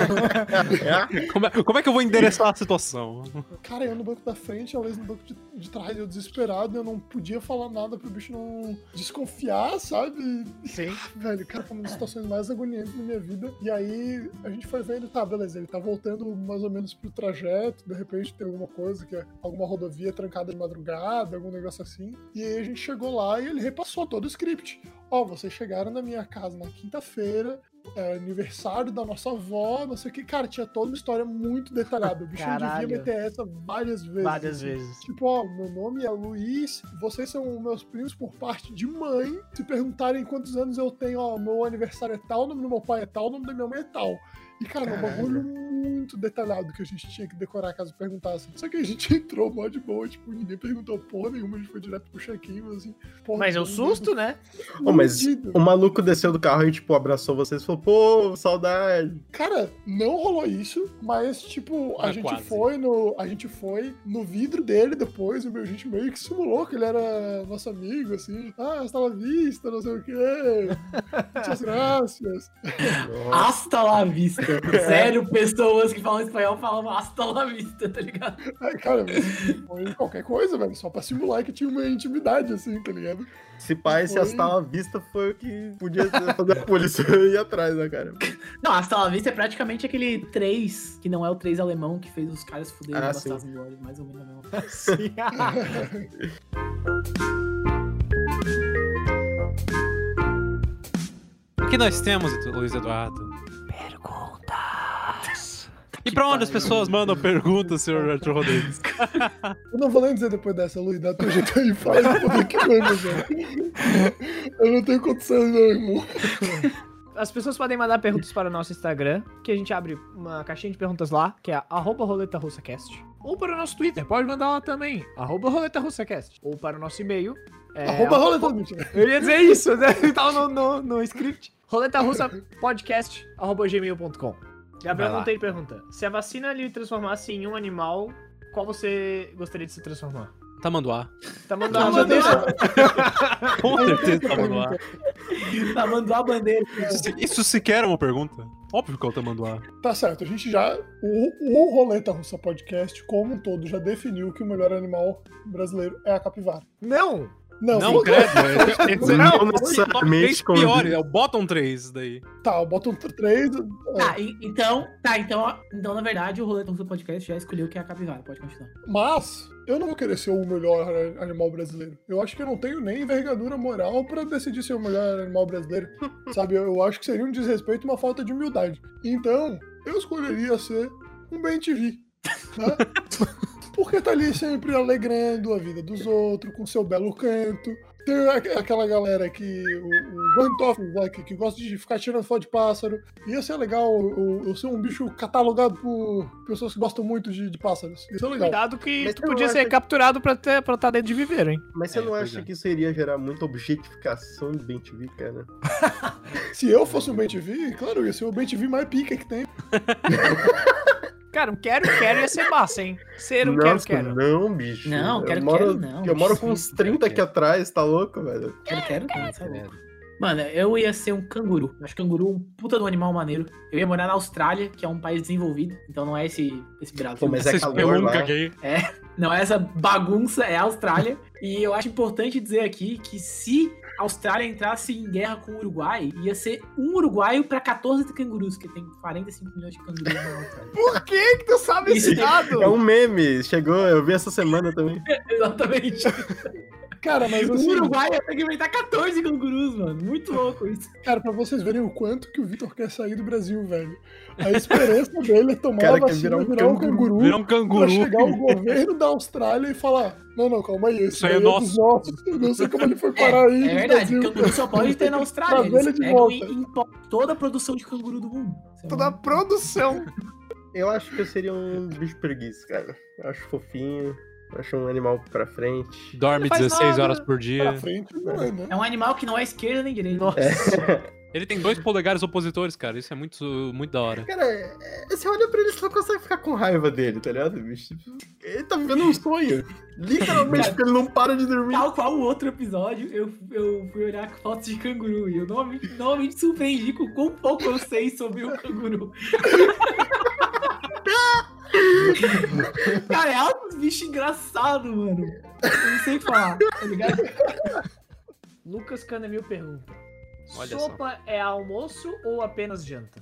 (laughs) Como é, como é que eu vou endereçar a situação? Cara, eu no banco da frente, a Laís no banco de, de trás, eu desesperado. Desesperado, eu não podia falar nada pro bicho não desconfiar, sabe? Sim. (laughs) Velho, cara, foi uma das situações mais agoniantes da minha vida. E aí a gente foi vendo, tá, beleza, ele tá voltando mais ou menos pro trajeto, de repente tem alguma coisa que é alguma rodovia trancada de madrugada, algum negócio assim. E aí a gente chegou lá e ele repassou todo o script. Ó, vocês chegaram na minha casa na quinta-feira, é, aniversário da nossa avó, não sei o que. Cara, tinha toda uma história muito detalhada. O bicho Caralho. devia meter essa várias vezes. Várias assim. vezes. Tipo, ó, meu nome é Luiz, vocês são meus primos por parte de mãe. Se perguntarem quantos anos eu tenho, ó, meu aniversário é tal, o nome do meu pai é tal, o nome da minha mãe é tal. E, cara, é um bagulho muito detalhado que a gente tinha que decorar caso perguntassem. Só que a gente (laughs) entrou mó de boa, tipo, ninguém perguntou porra nenhuma, a gente foi direto pro check-in, assim. porra Mas é o nenhuma. susto, né? Ô, mas o maluco desceu do carro e, tipo, abraçou vocês e falou, pô, saudade. Cara, não rolou isso, mas tipo, a Mas gente quase. foi no, a gente foi no vidro dele depois, o meu gente meio que simulou que ele era nosso amigo, assim. Ah, está na vista, não sei o quê. (laughs) Muitas graças. Hasta la vista. (laughs) Sério, pessoas que falam espanhol falam hasta la vista, tá ligado? Aí, cara, foi qualquer coisa, velho, só pra simular que tinha uma intimidade, assim, tá ligado? Se pai, se Foi. astar a vista foi o que podia fazer a polícia (laughs) ir atrás, né, cara? Não, hasta la vista é praticamente aquele 3, que não é o 3 alemão, que fez os caras fuderem Ah, sim. Mais ou menos a mesma coisa. (laughs) Sim. O que nós temos, Luiz Eduardo? E pra onde as pessoas mandam perguntas, senhor Arthur Rodrigues? Eu não vou nem dizer depois dessa, Luiz, dá teu jeito aí, fala de poder que manda, velho. Eu não tenho condição, não, irmão. As pessoas podem mandar perguntas para o nosso Instagram, que a gente abre uma caixinha de perguntas lá, que é arroba roletarussacast. Ou para o nosso Twitter, pode mandar lá também, arroba roletarussacast. Ou para o nosso e-mail, é, Arroba. Eu ia dizer isso, né? (laughs) Tava no, no, no script. Roleta Russa Podcast, arroba gmail.com. Gabriel. Monteiro pergunta: Se a vacina lhe transformasse em um animal, qual você gostaria de se transformar? Tamanduá. Mandando já deixa. (laughs) Com certeza Tamanduá. Tá mandando a bandeira. Isso, isso sequer é uma pergunta. Óbvio que é o Tamanduá. Tá certo, a gente já. O, o Roleta Russa Podcast, como um todo, já definiu que o melhor animal brasileiro é a capivara. Não! Não, Não, credo. (laughs) é- esse- Não Top necessariamente 3 com- piores, é o bottom 3 daí. Tá, eu boto um 3. Tá, e- então, tá, então, então, na verdade, o Roleta do Podcast já escolheu que é a capivara, pode continuar. Mas eu não vou querer ser o melhor animal brasileiro. Eu acho que eu não tenho nem envergadura moral pra decidir ser o melhor animal brasileiro. (laughs) Sabe, eu, eu acho que seria um desrespeito e uma falta de humildade. Então, eu escolheria ser um bem TV. Né? (laughs) Porque tá ali sempre alegrando a vida dos outros, com seu belo canto. Tem aqu- aquela galera que. O, ornitófilo lá, que, que gosta de ficar tirando foto de pássaro. Ia ser legal eu, eu ser um bicho catalogado por pessoas que gostam muito de, de pássaros. Ia ser legal. Cuidado que Mas tu eu podia ser que- capturado pra estar tá dentro de viveiro, hein? Mas você É, não acha é. que isso iria gerar muita objetificação do Ben cara? (laughs) Se eu fosse um TV, claro, ia ser o TV mais pica que tem. (laughs) Cara, um quero, quero ia ser massa, hein? Ser um quero, Nossa, quero. não, bicho. Não, eu quero, moro, quero, não. Eu moro com uns 30 aqui atrás, tá louco, velho? Quero, quero, não, tá louco. Mano, eu ia ser um canguru. Acho canguru um puta de um animal maneiro. Eu ia morar na Austrália, que é um país desenvolvido. Então não é esse, esse Brasil. Pô, mas é Essa calor lá. aqui. Não é essa bagunça, é a Austrália. e eu acho importante dizer aqui que se Austrália entrasse em guerra com o Uruguai, ia ser um uruguaio pra 14 cangurus, que tem 45 milhões de cangurus na Austrália. Por que que tu sabe esse dado? É um meme, chegou, eu vi essa semana também. (laughs) Exatamente. Cara, mas O assim, Uruguai ia ter que inventar 14 cangurus, mano. Muito louco isso. cara, pra vocês verem o quanto que o Vitor quer sair do Brasil, velho. A esperança dele é tomar Cara a vacina, virar um virar um canguru. canguru, Virar um pra canguru. chegar o (laughs) governo da Austrália e falar: Não, não, calma aí, esse Isso aí é daí nosso." dos nossos. Eu não sei como ele foi parar aí. É verdade, Brasil, canguru só pode ter na (laughs) Austrália. Eles ele de pegam volta. e importam toda a produção de canguru do mundo. É Toda a produção. (laughs) Eu acho que eu seria um bicho preguiça, cara. Eu acho fofinho, acho um animal pra frente. Dorme Não faz 16 nada. horas por Pra dia. frente, não é, né? É um animal que não é esquerda nem direita. Nossa. (laughs) Ele tem dois polegares opositores, cara. Isso é muito, muito da hora. Cara, é- é- você olha pra ele, você não consegue ficar com raiva dele, tá ligado, bicho? Ele tá vivendo um sonho. Literalmente, Cara, porque ele não para de dormir. Tal qual o outro episódio, eu, eu fui olhar fotos de canguru e eu novamente, novamente surpreendi com quão pouco eu sei sobre o canguru. (laughs) Cara, é alto bicho engraçado, mano. Eu não sei falar, tá ligado? Lucas Canemil pergunta: Olha Sopa é almoço ou apenas janta?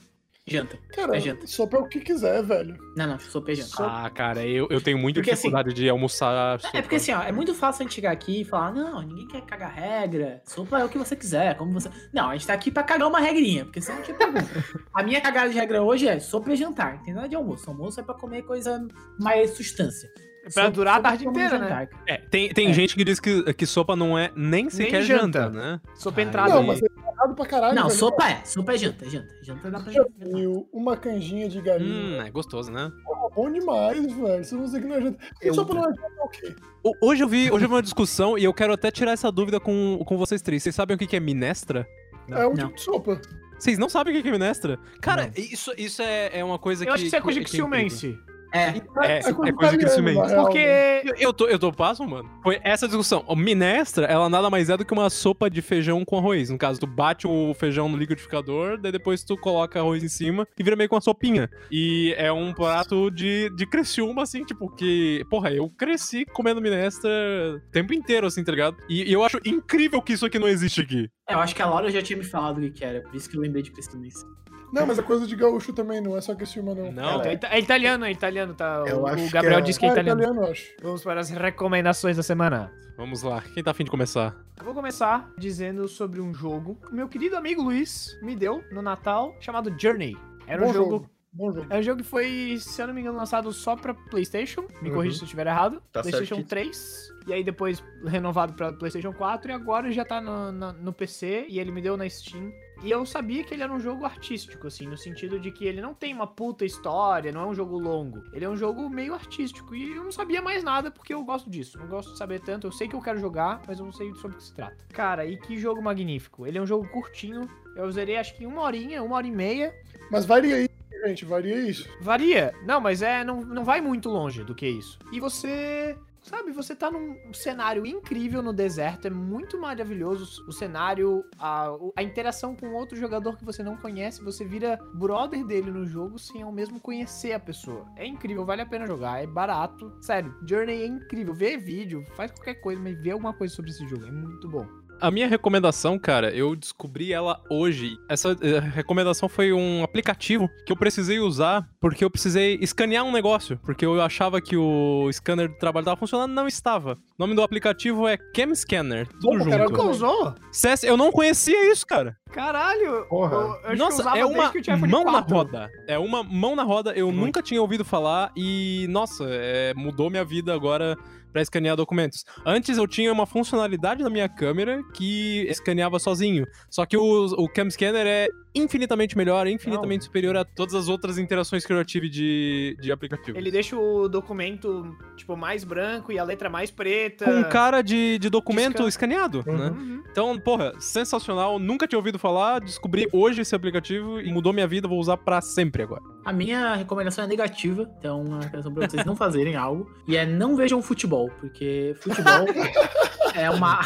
Janta. Cara, É janta. sopa é o que quiser, velho. Não, não, sopa é janta. Ah, cara, eu, eu tenho muita Porque, assim, dificuldade de almoçar. É porque assim, ó, é muito fácil a gente chegar aqui e falar, não, ninguém quer cagar regra, sopa é o que você quiser, como você. Não, a gente tá aqui pra cagar uma regrinha, porque senão a gente pergunta. (laughs) A minha cagada de regra hoje é sopa e jantar, não tem nada de almoço. Almoço é pra comer coisa mais substância. É pra Sopa- durar a sopa tarde é pra inteira, né? jantar. É, tem, tem É. gente que diz que, que sopa não é nem sequer janta. janta, né? Sopa Ai. entrada. Não, Aí- mas é errado pra caralho. Não, velho. sopa é, sopa é janta, é janta. Janta dá pra viu uma canjinha de galinha. Hum, é gostoso, né? Pô, bom demais, velho. Se você que não é janta. E Eu- sopa não é janta, é o quê? Hoje eu vi, hoje eu vi uma discussão e eu quero até tirar essa dúvida com, com vocês três. Vocês sabem o que que é minestra? É um Não. tipo de sopa. Vocês não sabem o que que é minestra? Cara, Não. isso, isso é, é uma coisa que. Eu acho que isso é coisa de que incrível. É, É, é coisa de italiano, crescimento. na real, né? Porque. Eu, tô, eu tô passo, mano. Foi essa discussão. O minestra, ela nada mais é do que uma sopa de feijão com arroz. No caso, tu bate o feijão no liquidificador, daí depois tu coloca arroz em cima e vira meio com uma sopinha. E é um prato de, de Criciúma, assim, tipo, que... Porra, eu cresci comendo minestra o tempo inteiro, assim, tá ligado? E, e eu acho incrível que isso aqui não existe aqui. é, eu acho que a Laura já tinha me falado o que que era, por isso que eu lembrei de Cristianense. Não, mas é coisa de gaúcho também, não é só que esse filme não. Não, É, ita- é italiano, é italiano, tá? Eu O, acho o que Gabriel é- disse que é Ah, italiano. italiano, eu acho. Vamos para as recomendações da semana. Vamos lá. Quem tá afim de começar? Eu vou começar dizendo sobre um jogo que o meu querido amigo Luiz me deu no Natal, chamado Journey. Era um Bom jogo. jogo. Bom jogo. É um jogo que foi, se eu não me engano, lançado só pra PlayStation. Me Uhum. corrija se eu estiver errado. Tá PlayStation certíssimo. 3. E aí depois renovado pra PlayStation 4. E agora já tá no, no, no PC. E ele me deu na Steam. E eu sabia que ele era um jogo artístico, assim, no sentido de que ele não tem uma puta história, não é um jogo longo. Ele é um jogo meio artístico. E eu não sabia mais nada porque eu gosto disso. Não gosto de saber tanto. Eu sei que eu quero jogar, mas eu não sei sobre o que se trata. Cara, e que jogo magnífico. Ele é um jogo curtinho. Eu zerei acho que em uma horinha, uma hora e meia. Mas varia isso, gente, varia isso. Varia. Não, mas é. Não, não vai muito longe do que isso. E você. Sabe, você tá num cenário incrível no deserto, é muito maravilhoso o cenário, a, a interação com outro jogador que você não conhece, você vira brother dele no jogo sem ao mesmo conhecer a pessoa. É incrível, vale a pena jogar, é barato. Sério, Journey é incrível. Vê vídeo, faz qualquer coisa, mas vê alguma coisa sobre esse jogo, é muito bom. A minha recomendação, cara, eu descobri ela hoje. Essa eh, recomendação foi um aplicativo que eu precisei usar porque eu precisei escanear um negócio. Porque eu achava que o scanner do trabalho tava funcionando, não estava. O nome do aplicativo é Cam Scanner, tudo cara, junto. Nunca usou? CS, eu não conhecia isso, cara. Caralho! Porra. Eu, eu acho que eu Nossa, usava é desde uma que eu tinha iPhone mão na 4. roda. É uma mão na roda. Eu Muito. nunca tinha ouvido falar e, nossa, é, mudou minha vida agora pra escanear documentos. Antes eu tinha uma funcionalidade na minha câmera que escaneava sozinho. Só que o, o Cam Scanner é infinitamente melhor, infinitamente superior a todas as outras interações que eu já tive de, de aplicativo. Ele deixa o documento, tipo, mais branco e a letra mais preta. Com cara de, de documento Scan. escaneado, Uhum. né? Uhum. Então, porra, sensacional. Nunca tinha ouvido falar, descobri hoje esse aplicativo e mudou minha vida. Vou usar pra sempre agora. A minha recomendação é negativa, então uma recomendação pra vocês não fazerem algo. E é não vejam futebol, porque futebol (laughs) é uma,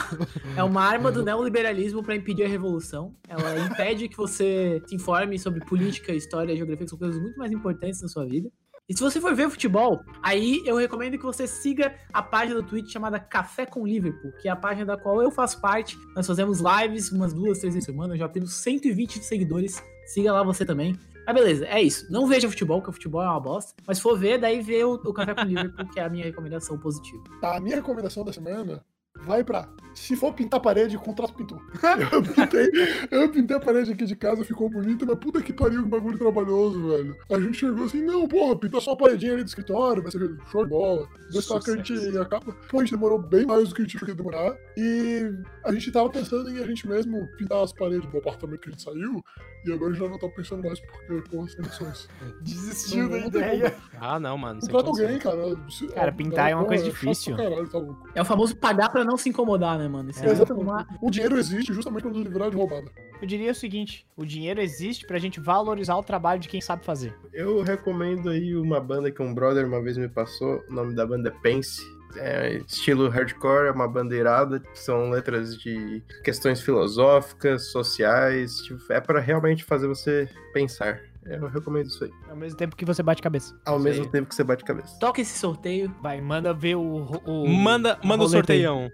é uma arma do neoliberalismo pra impedir a revolução. Ela impede que você se informe sobre política, história, geografia, que são coisas muito mais importantes na sua vida. E se você for ver futebol, aí eu recomendo que você siga a página do Twitch chamada Café com Liverpool, que é a página da qual eu faço parte. Nós fazemos lives umas duas, três vezes por semana, já temos 120 seguidores. Siga lá você também. Mas beleza, é isso. Não veja futebol, porque o futebol é uma bosta. Mas se for ver, daí vê o, o Café com Liverpool, que é a minha recomendação positiva. Tá, a minha recomendação da semana vai pra. Se for pintar parede, contrato pintor. (laughs) Eu pintei, eu pintei a parede aqui de casa, ficou bonita, mas puta que pariu, que bagulho trabalhoso, velho. A gente chegou assim, não, porra, pinta só a paredinha ali do escritório, vai ser show de bola. Dois só que a gente acaba. Pô, a gente demorou bem mais do que a gente achou que ia demorar. E a gente tava pensando em a gente mesmo pintar as paredes do apartamento que a gente saiu. E agora a gente já não tá pensando mais, porque, porra, as condições. Desistiu da ideia. Ah, não, mano. Contrata alguém, cara. Se- Cara, pintar é uma coisa pra difícil. Caralho, tá louco. É o famoso pagar pra não se incomodar, né, mano? Isso É. é, Exatamente. uma... O dinheiro existe justamente pra nos livrar de roubada. Eu diria o seguinte: o dinheiro existe pra gente valorizar o trabalho de quem sabe fazer. Eu recomendo aí uma banda que um brother uma vez me passou. O nome da banda é Pense. É estilo hardcore, é uma banda irada. São letras de questões filosóficas, sociais. tipo, é pra realmente fazer você pensar. Eu recomendo isso aí. Ao mesmo tempo que você bate cabeça. Ao Isso mesmo aí. tempo que você bate cabeça. Toca esse sorteio. Vai, manda ver o. o Manda, a manda o sorteião.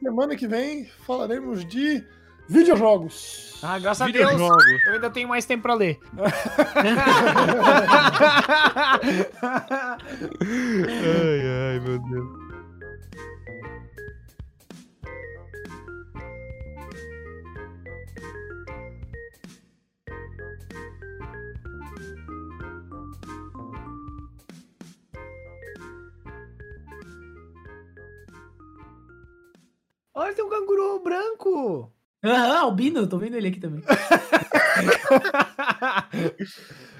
Semana que vem falaremos de videojogos. Ah, graças a Deus. Eu ainda tenho mais tempo pra ler. Ai, ai, meu Deus. Olha, tem um canguru branco. Aham, Albino, eu tô vendo ele aqui também. (laughs)